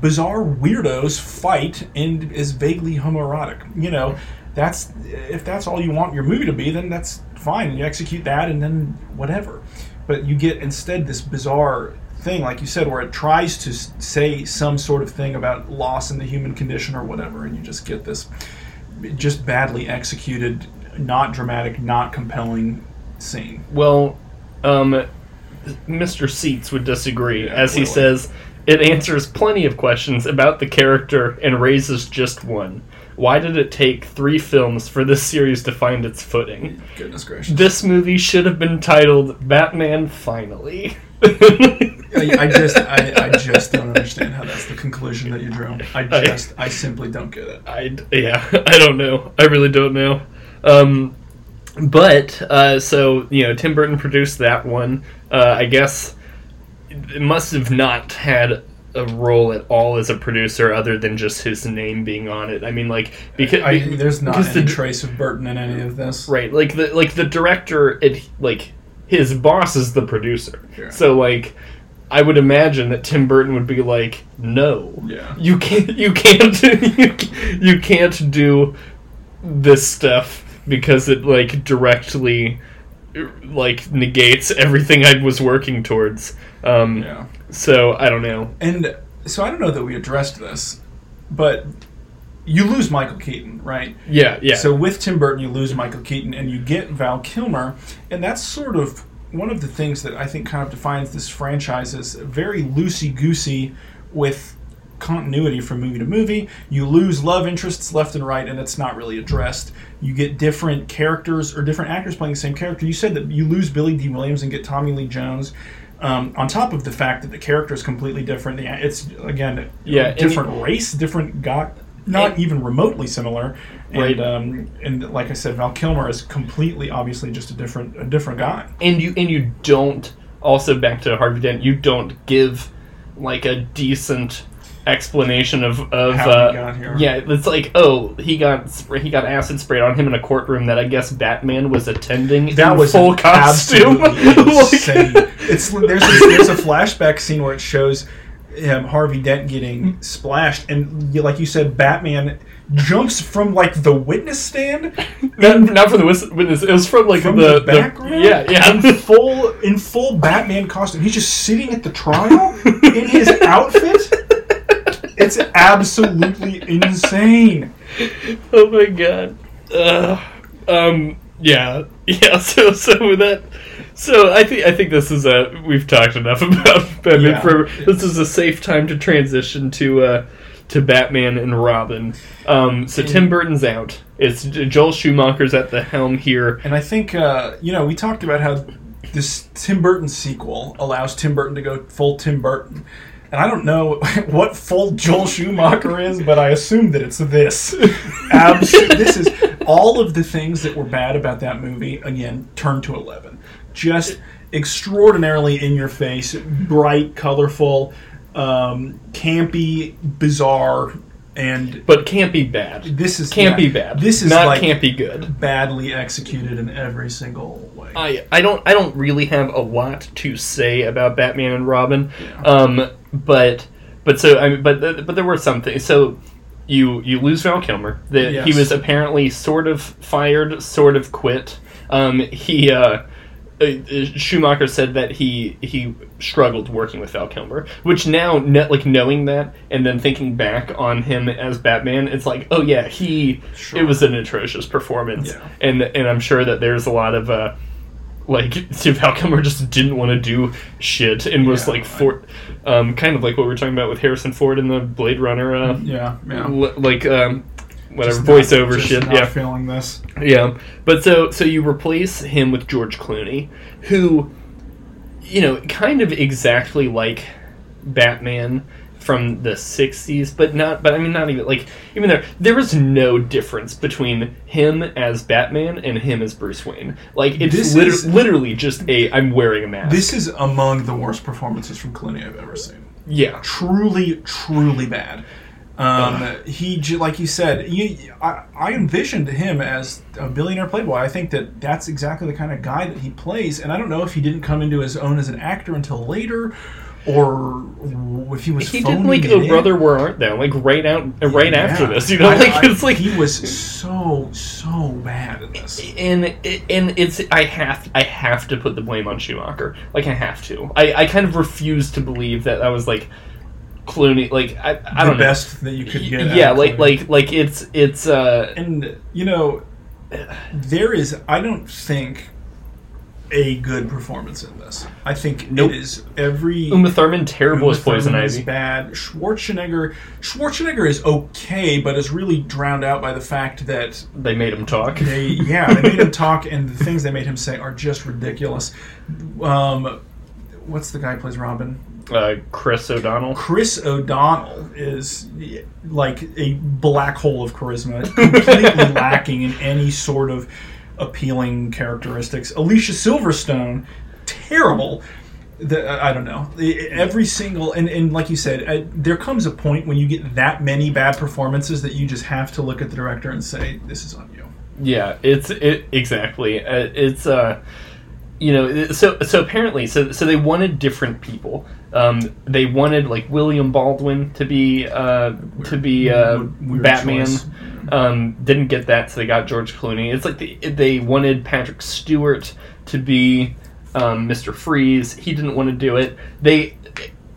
bizarre weirdos fight and is vaguely homoerotic. You know, that's if that's all you want your movie to be, then that's fine. You execute that and then whatever. But you get instead this bizarre thing, like you said, where it tries to say some sort of thing about loss in the human condition or whatever, and you just get this just badly executed, not dramatic, not compelling scene. well, um, Mr. Seitz would disagree, Yeah, as he says, it answers plenty of questions about the character and raises just one. Why did it take three films for this series to find its footing? Goodness gracious. This movie should have been titled Batman Finally. I, I just, I, I just don't understand how that's the conclusion that you drew. I I- just, I simply don't get it. I yeah, I don't know. I really don't know. Um, but uh, so you know, Tim Burton produced that one. Uh, I guess it must have not had a role at all as a producer, other than just his name being on it. I mean, like because I, there's not any the- trace of Burton in any of this. right, like the like the director, it like his boss is the producer. Yeah. So like. I would imagine that Tim Burton would be like, "No, Yeah. you can't, you, can't- you can't do this stuff because it like directly like negates everything I was working towards." Um, Yeah. So I don't know. And so I don't know that we addressed this, but you lose Michael Keaton, right? Yeah, yeah. So with Tim Burton, you lose Michael Keaton and you get Val Kilmer, and that's sort of one of the things that I think kind of defines this franchise as very loosey goosey with continuity from movie to movie. You lose love interests left and right, and it's not really addressed. You get different characters or different actors playing the same character. You said that you lose Billy Dee Williams and get Tommy Lee Jones. Um, on top of the fact that the character is completely different, it's again Yeah, different race, different guy, not And- even remotely similar. And, Right. um, and like I said, Val Kilmer is completely, obviously, just a different, a different guy. and you and you don't also back to Harvey Dent. You don't give like a decent explanation of of uh, he got here. yeah. It's like oh he got spray, he got acid sprayed on him in a courtroom that I guess Batman was attending That in was full costume. Like- It's there's a, there's a flashback scene where it shows um, Harvey Dent getting splashed, and like you said, Batman jumps from like the witness stand not, not from the witness. It was from like from the, the, background. yeah, yeah. in full in full Batman costume. He's just sitting at the trial in his outfit. It's absolutely insane. oh my god. Uh, um. Yeah. Yeah. So so with that. So I think I think this is a we've talked enough about Batman Yeah. Forever. This is a safe time to transition to uh to Batman and Robin. Um. So Tim Burton's out. It's Joel Schumacher's at the helm here. And I think uh, you know we talked about how this Tim Burton sequel allows Tim Burton to go full Tim Burton. And I don't know what full Joel Schumacher is, but I assume that it's this. This is all of the things that were bad about that movie. Again, turned to eleven. Just extraordinarily in your face, bright, colorful, um, campy, bizarre, and But can't be bad. this is Can't yeah, be bad. This is not like can't be good. badly executed in every single way. I, I don't I don't really have a lot to say about Batman and Robin, um, but but so I mean, but but there were some things. So you you lose Val Kilmer. The, He was apparently sort of fired, sort of quit. Um, he uh, uh, Schumacher said that he he struggled working with Val Kilmer, which now like knowing that and then thinking back on him as Batman, it's like oh yeah he Sure. it was an atrocious performance, Yeah. and and I'm sure that there's a lot of. Uh, like Steve Val Kilmer just didn't want to do shit and was Yeah, like for, um, kind of like what we were talking about with Harrison Ford in the Blade Runner, uh, Yeah, yeah. l- like um, whatever Just not- voiceover just shit. not Yeah, feeling this. yeah. But so so you replace him with George Clooney, who, you know, kind of exactly like Batman from the '60s, but not. But I mean, not even like even there. There was no difference between him as Batman and him as Bruce Wayne. Like it's This liter- is- literally just a I'm wearing a mask. This is among the worst performances from Clooney I've ever seen. yeah. Truly, truly bad. Um, he, like you said, you, I, I envisioned him as a billionaire playboy. I think that that's exactly the kind of guy that he plays. And I don't know if he didn't come into his own as an actor until later, or if he was. He did phoning like Oh. Brother Where Art Thou, like right out, right after this. You know, I- like I- it's like he was so so bad in this. and and it's I have I have to put the blame on Schumacher. Like I have to. I, I kind of refuse to believe that that was like Clooney. Like I I the don't know. best that you could get. Yeah, like like like it's it's uh and you know there is i don't think a good performance in this i think Nope. it is every Uma Thurman terrible Uma as Poison Thurman is Ivy. bad schwarzenegger schwarzenegger is okay but is really drowned out by the fact that They made him talk. they yeah they made him talk and the things they made him say are just ridiculous um what's the guy who plays robin Uh, Chris O'Donnell. Chris O'Donnell is like a black hole of charisma, completely lacking in any sort of appealing characteristics. Alicia Silverstone, terrible. The, I don't know. Every single and, and like you said, uh, there comes a point when you get that many bad performances that you just have to look at the director and say, "This is on you." Yeah, it's it exactly. Uh, it's uh, you know, so so apparently, so so they wanted different people. Um, they wanted like William Baldwin to be uh to be uh Weird- weird Batman. choice. Um, didn't get that, so they got George Clooney. It's like they they wanted Patrick Stewart to be um, Mr. Freeze. He didn't want to do it. They.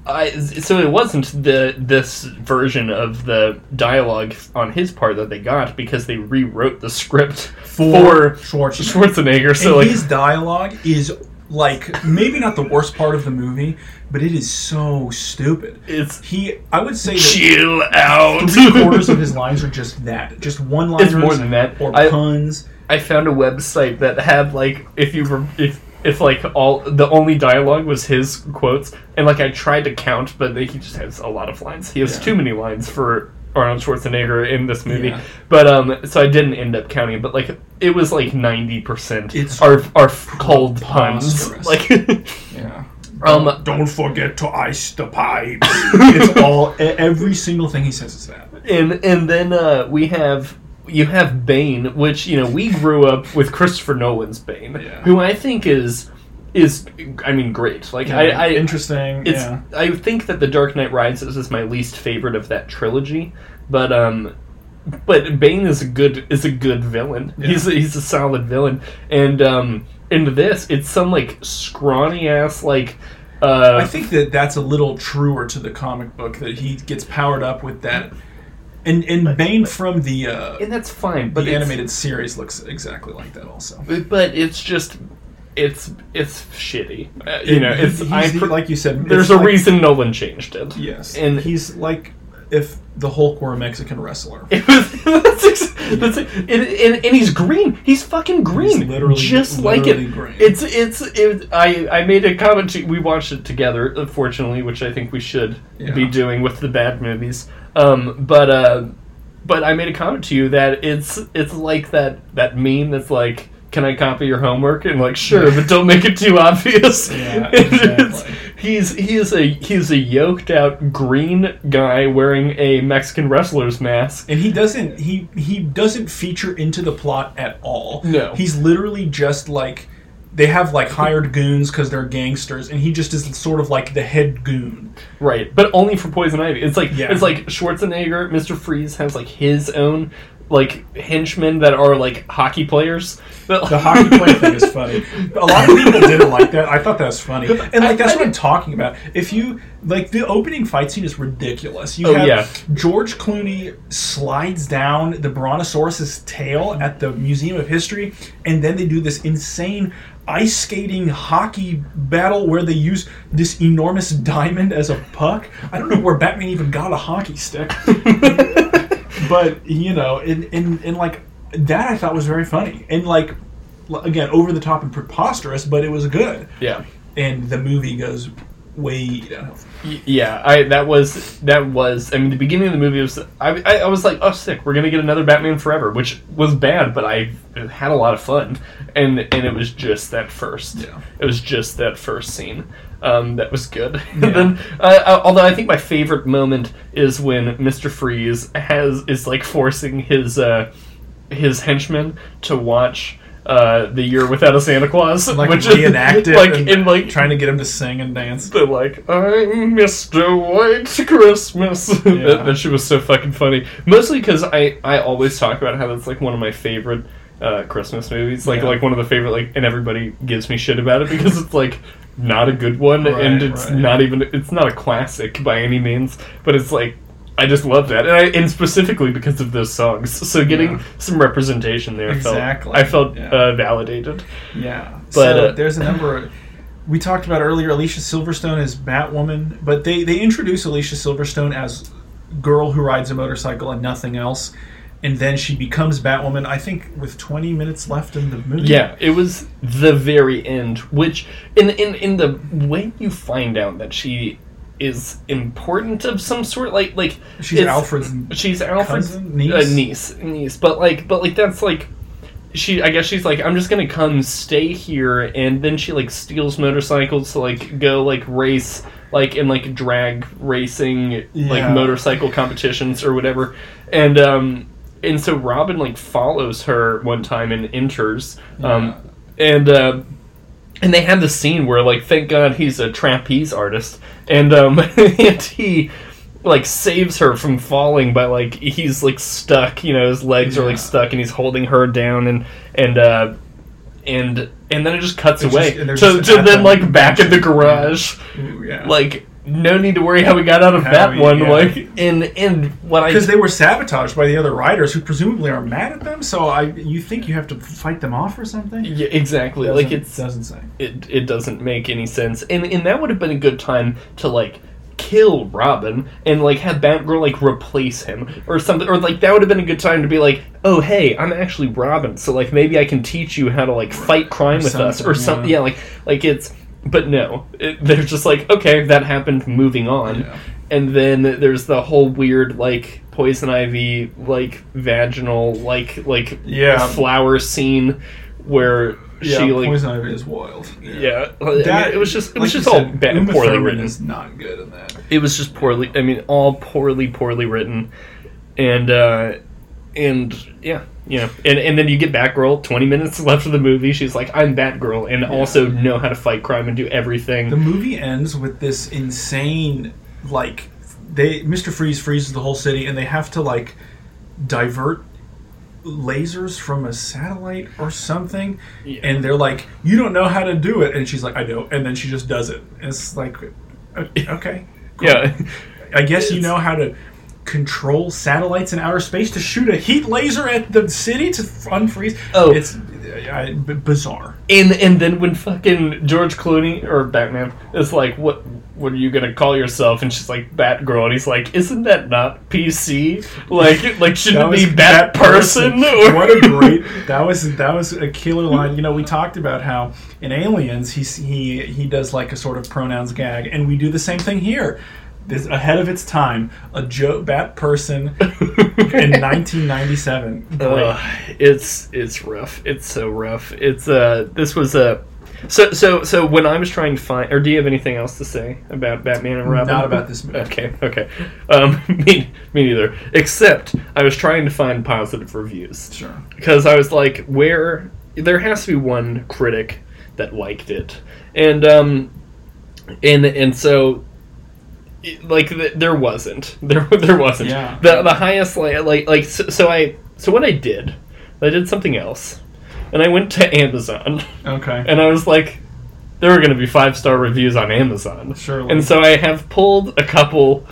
I, so it wasn't the this version of the dialogue on his part that they got because they rewrote the script for, Schwarzenegger. Schwarzenegger. So like, his dialogue is like maybe not the worst part of the movie, but it is so stupid. it's He, I would say that chill out. three quarters of his lines are just that, just one line. It's more than that. or I- puns. I found a website that had like if you were if if like all the only dialogue was his quotes and like I tried to count but he just has a lot of lines. He has Yeah. too many lines for Arnold Schwarzenegger in this movie. Yeah. But um so I didn't end up counting but like it was like 90% It's are are cold puns. Like Yeah, Um, Don't forget to ice the pipes. it's all every single thing he says is that. and and then uh, we have you have Bane, which you know we grew up with Christopher Nolan's Bane, Yeah. who I think is is I mean great. Like I, I interesting. it's yeah. I think that The Dark Knight Rises is my least favorite of that trilogy, but um but Bane is a good is a good villain. He's a, he's a solid villain, and um into this it's some like scrawny ass like uh I think that that's a little truer to the comic book that he gets powered up with that. And and Bane from the uh, and that's fine, but the animated series looks exactly like that also. but it's just it's it's shitty. Uh, you know, it's I like you said. there's a like- reason Nolan changed it. Yes, and he's like if the Hulk were a Mexican wrestler. It was, that's ex- that's ex- and, and, and he's green. He's fucking green. He's literally- just like it. green. It's it's it, I I made a comment. To, we watched it together, unfortunately, which I think we should Yeah. be doing with the bad movies. Um, but uh, but I made a comment to you that it's it's like that that meme that's like. Can I copy your homework? And like, sure, but don't make it too obvious. Yeah, exactly. he's he is a he's a yoked out green guy wearing a Mexican wrestler's mask. and he doesn't he he doesn't feature into the plot at all. No. he's literally just like they have like hired goons because they're gangsters, and he just is sort of like the head goon. Right, but only for Poison Ivy. It's like Yeah. it's like Schwarzenegger, Mister Freeze has like his own like henchmen that are like hockey players. But, The hockey player thing is funny. A lot of people didn't like that. I thought that was funny, and like that's what I'm talking about. If you like the opening fight scene is ridiculous. You Oh, have yeah. George Clooney slides down the Brontosaurus's tail at the Museum of History, and then they do this insane ice skating hockey battle where they use this enormous diamond as a puck. I don't know where Batman even got a hockey stick. but you know, and, in in like that, I thought was very funny and like again over the top and preposterous, but it was good. yeah, And the movie goes way. Y- yeah. I that was that was. I mean, the beginning of the movie was. I, I I was like, oh, sick. We're gonna get another Batman Forever, which was bad, but I had a lot of fun, and and it was just that first. Yeah. It was just that first scene. Um, that was good. and then, uh, uh, although I think my favorite moment is when Mister Freeze has is like forcing his uh, his henchmen to watch uh, the year without a Santa Claus, Like which reenact it, like in like trying to get him to sing and dance. they're like, I'm Mr. White Christmas. that, that shit was so fucking funny. Mostly because I, I always talk about how that's like one of my favorite uh, Christmas movies. Like Yeah. like one of the favorite like, and everybody gives me shit about it because it's like not a good one Right, and it's right. not even it's not a classic by any means. But it's like. I just love that, and, I, and specifically because of those songs. So getting Yeah. some representation there, Exactly. felt I felt Yeah. uh, validated. Yeah, But, so uh, there's a number. Of, we talked about earlier. Alicia Silverstone as Batwoman, but they they introduce Alicia Silverstone as girl who rides a motorcycle and nothing else, and then she becomes Batwoman. I think with 20 minutes left in the movie. Yeah, it was the very end, which in in in the way you find out that she is important of some sort, like like she's Alfred's. she's Alfred's cousin? Niece? uh, niece, niece, but like but like that's like. She, I guess she's like, I'm just gonna come stay here, and then she like steals motorcycles to like go like race, like in like drag racing, like motorcycle competitions or whatever, and um, and so Robin like follows her one time and enters, um, and uh, and they have the scene where like thank God he's a trapeze artist, and um, and he like saves her from falling by like he's like stuck, you know, his legs are like stuck, and he's holding her down, and and uh, and and then it just cuts It's away just- and they're to, just to then like back in the garage, Ooh, yeah. like. No need to worry how we got out of How that we- one. yeah. Like, and and what I because they were sabotaged by the other riders who presumably are mad at them. So I, you think you have to fight them off or something? yeah, exactly like it's doesn't say. it, it doesn't make any sense. And and that would have been a good time to like kill Robin and like have Batgirl like replace him or something or like that would have been a good time to be like, "Oh, hey, I'm actually Robin. So like maybe I can teach you how to like fight crime with us or something, something." yeah. Yeah, like like it's but no. It, they're just like, "Okay, that happened, moving on." Yeah. And then there's the whole weird like poison ivy like vaginal like like Yeah. flower scene where Yeah, she like Poison Ivy is wild. yeah, I mean, That- it was just it like was just all said, bad, poorly Thurman written. is not good in that. It was just poorly. I mean, all poorly, poorly written, and uh, and yeah, you know, and and then you get Batgirl. Twenty minutes left of the movie. She's like, "I'm Batgirl," and also know how to fight crime and do everything. The movie ends with this insane, like, they Mr. Freeze freezes the whole city, and they have to like divert lasers from a satellite or something, Yeah. and they're like, "You don't know how to do it," and she's like, "I know," and then she just does it. And it's like, uh, okay, cool. yeah, I guess you know how to control satellites in outer space to shoot a heat laser at the city to unfreeze. Oh. it's uh, bizarre. and and then when fucking George Clooney or Batman is like, "What what are you gonna call yourself?" and she's like, "Batgirl," and he's like, "Isn't that not PC? Like like shouldn't it be Bat Person?" Or- what a great that was that was a killer line. You know, we talked about how in Aliens he he he does like a sort of pronouns gag, and we do the same thing here. This ahead of its time, a joke bat person in 1997. Great. Ugh, it's it's rough. It's so rough. It's uh this was a so so so when I was trying to find or do you have anything else to say about Batman and Robin? Not about this movie. Okay, okay. Um me me neither. Except I was trying to find positive reviews. Sure. Because I was like where there has to be one critic that liked it. And um and and so like there wasn't. There there wasn't. Yeah. the the highest like like like so, so I so what I did I did something else. And I went to Amazon. Okay. and I was like there are going to be five star reviews on Amazon. Surely. and so I have pulled a couple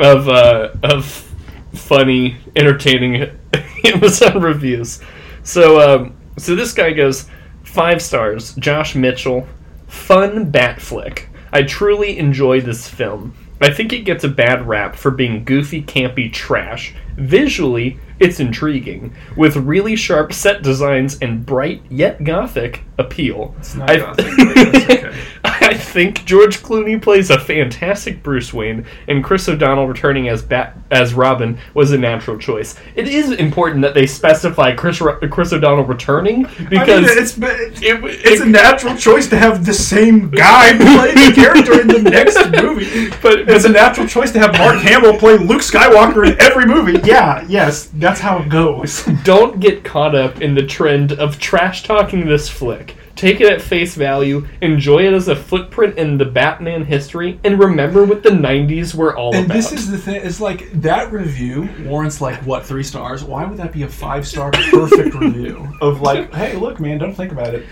of uh, of funny entertaining Amazon reviews. So um, so this guy goes five stars Josh Mitchell fun bat flick. I truly enjoy this film I think it gets a bad rap for being goofy, campy trash. Visually, it's intriguing, with really sharp set designs and bright yet gothic appeal. It's not I, gothic, okay. I think George Clooney plays a fantastic Bruce Wayne, and Chris O'Donnell returning as Bat as Robin was a natural choice. It is important that they specify Chris Ro- Chris O'Donnell returning because I mean, it's but it, it's it- a natural choice to have the same guy play the character in the next movie. But- it's a natural choice to have Mark Hamill play Luke Skywalker in every movie. Yeah, yes, that's how it goes. don't get caught up in the trend of trash talking this flick. Take it at face value, enjoy it as a footprint in the Batman history, and remember what the 90s were all And about. this is the thing. It's like that review warrants like what three stars? Why would that be a five star perfect review of like, hey, look, man, don't think about it.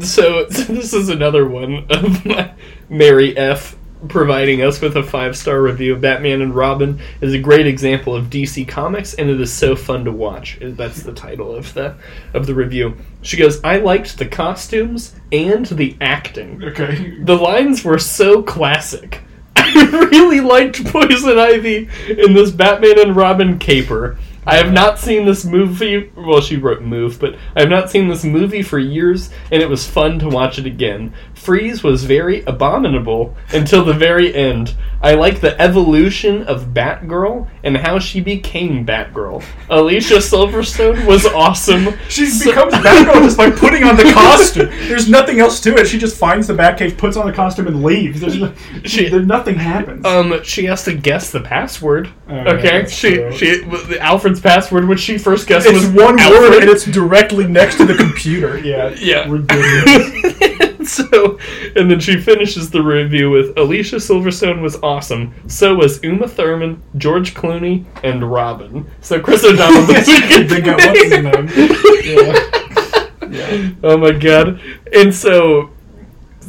so, so this is another one of my Mary F providing us with a five star review. Batman and Robin is a great example of DC Comics, and it is so fun to watch. Uh, that's the title of the of the review. She goes, "I liked the costumes and the acting. Okay. The lines were so classic." I really liked Poison Ivy in this Batman and Robin caper. I have not seen this movie. Well, she wrote "move," but I have not seen this movie for years, and it was fun to watch it again. Freeze was very abominable until the very end. I like the evolution of Batgirl and how she became Batgirl. Alicia Silverstone was awesome. She So- becomes Batgirl just by putting on the costume. There's nothing else to it. She just finds the Batcave, puts on the costume, and leaves. There's no, She- there, nothing happens. Um, she has to guess the password. Oh, okay, that's she she the Alfred's password, which she first guessed it's was one Alfred. word, and it's directly next to the computer. Yeah, Yeah. ridiculous. so, and then she finishes the review with Alicia Silverstone was awesome. So was Uma Thurman, George Clooney, and Robin. So Chris O'Donnell this weekend. they got what's his name? Yeah. yeah. Oh my god! And so,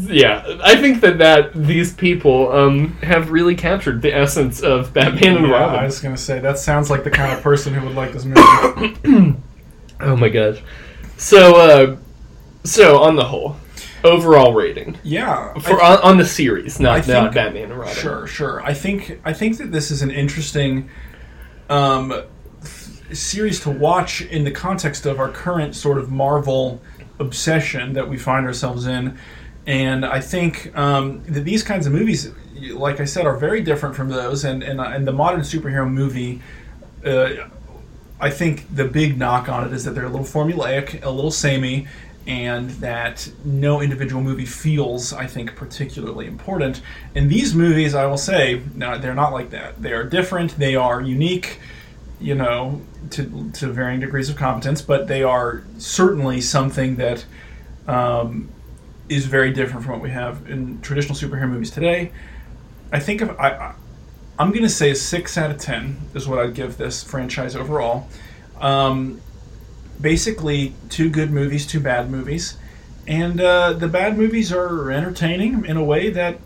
yeah, I think that that these people um have really captured the essence of Batman and Yeah, Robin. I was gonna say that sounds like the kind of person who would like this movie. Oh my gosh. So, uh, so on the whole, overall rating yeah, for I- on, on the series, not I not Batman and Robin. Sure, sure. I think I think that this is an interesting um, f- series to watch in the context of our current sort of Marvel obsession that we find ourselves in, and I think um, that these kinds of movies, like I said, are very different from those. And and, uh, and the modern superhero movie. Uh, I think the big knock on it is that they're a little formulaic, a little samey, and that no individual movie feels, I think, particularly important. And these movies, I will say, no, they're not like that. They are different. They are unique, you know, to to varying degrees of competence, but they are certainly something that um, is very different from what we have in traditional superhero movies today. I think if I, I I'm going to say a six out of ten is what I'd give this franchise overall. Um, basically, two good movies, two bad movies, and uh, the bad movies are entertaining in a way that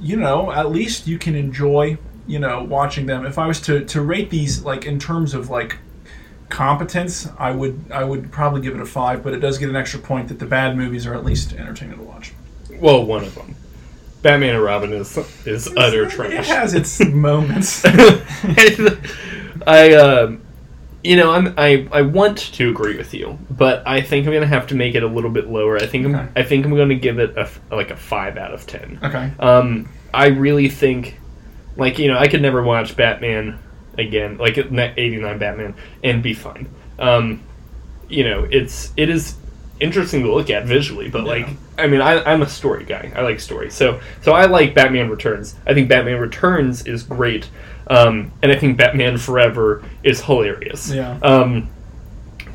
you know at least you can enjoy you know watching them. If I was to to rate these like in terms of like competence, I would I would probably give it a five, but it does get an extra point that the bad movies are at least entertaining to watch. Well, one of them. Batman and Robin is is utter trash. It has its moments. I, um, you know, I'm, I I want to agree with you, but I think I'm gonna have to make it a little bit lower. I think I'm Okay. I think I'm gonna give it a like a five out of ten. Okay. Um, I really think, like you know, I could never watch Batman again, like '89 Batman, and be fine. Um, you know, it's it is interesting to look at visually, but like, I mean, I, I'm a story guy. I like story, so so I like Batman Returns. I think Batman Returns is great, um, and I think Batman Forever is hilarious. Yeah. Um,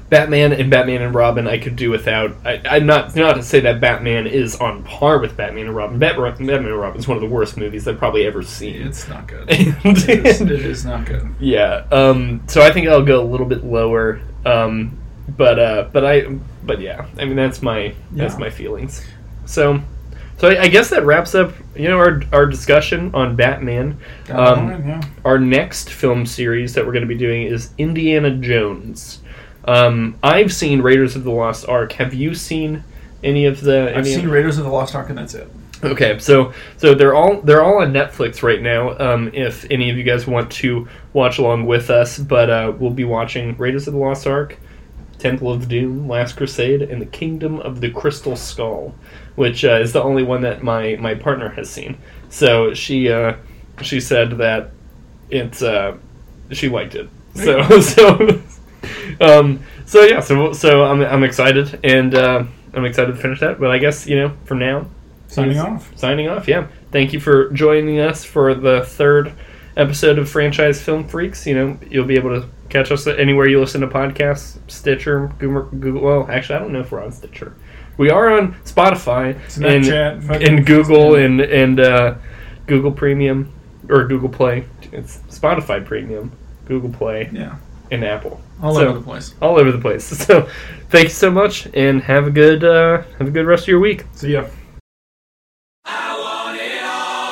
Batman and Batman and Robin, I could do without. I, I'm not not to say that Batman is on par with Batman and Robin. Bat, Batman and Robin is one of the worst movies I've probably ever seen. It's not good. And- it, is, it is not good. yeah. Um, so I think I'll go a little bit lower. Um, but uh, but I but yeah. I mean that's my that's Yeah. my feelings. So so I, I guess that wraps up you know our our discussion on Batman. Um, Alright, yeah. our next film series that we're going to be doing is Indiana Jones. Um, I've seen Raiders of the Lost Ark. Have you seen any of the? I've any of- seen Raiders of the Lost Ark, and that's it. Okay, so so they're all they're all on Netflix right now. Um, if any of you guys want to watch along with us, but uh, we'll be watching Raiders of the Lost Ark, Temple of Doom, Last Crusade, and the Kingdom of the Crystal Skull, which uh, is the only one that my my partner has seen. So she uh, she said that it's uh, she liked it. So so um, so yeah, so so I'm I'm excited and uh, I'm excited to finish that. But I guess you know for now Signing off. signing off. Yeah, thank you for joining us for the third episode of Franchise Film Freaks. You know, you'll be able to catch us anywhere you listen to podcasts, Stitcher, Google. Google well, actually, I don't know if we're on Stitcher. We are on Spotify Snapchat, and, and Google and and uh, Google Premium or Google Play. It's Spotify Premium, Google Play, Yeah. And Apple. All So- over the place. All over the place. So, thank you so much, and have a good uh, have a good rest of your week. See ya.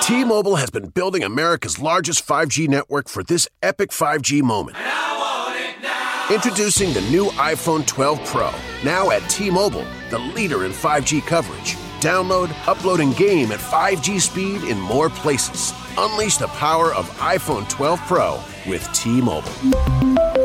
T-Mobile has been building America's largest 5G network for this epic 5G moment. Introducing the new iPhone 12 Pro, now at T-Mobile, the leader in 5G coverage. Download, upload, and game at 5G speed in more places. Unleash the power of iPhone 12 Pro with T-Mobile.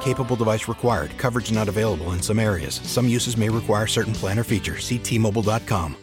Capable device required. Coverage not available in some areas. Some uses may require certain plan or features. See T-Mobile.com.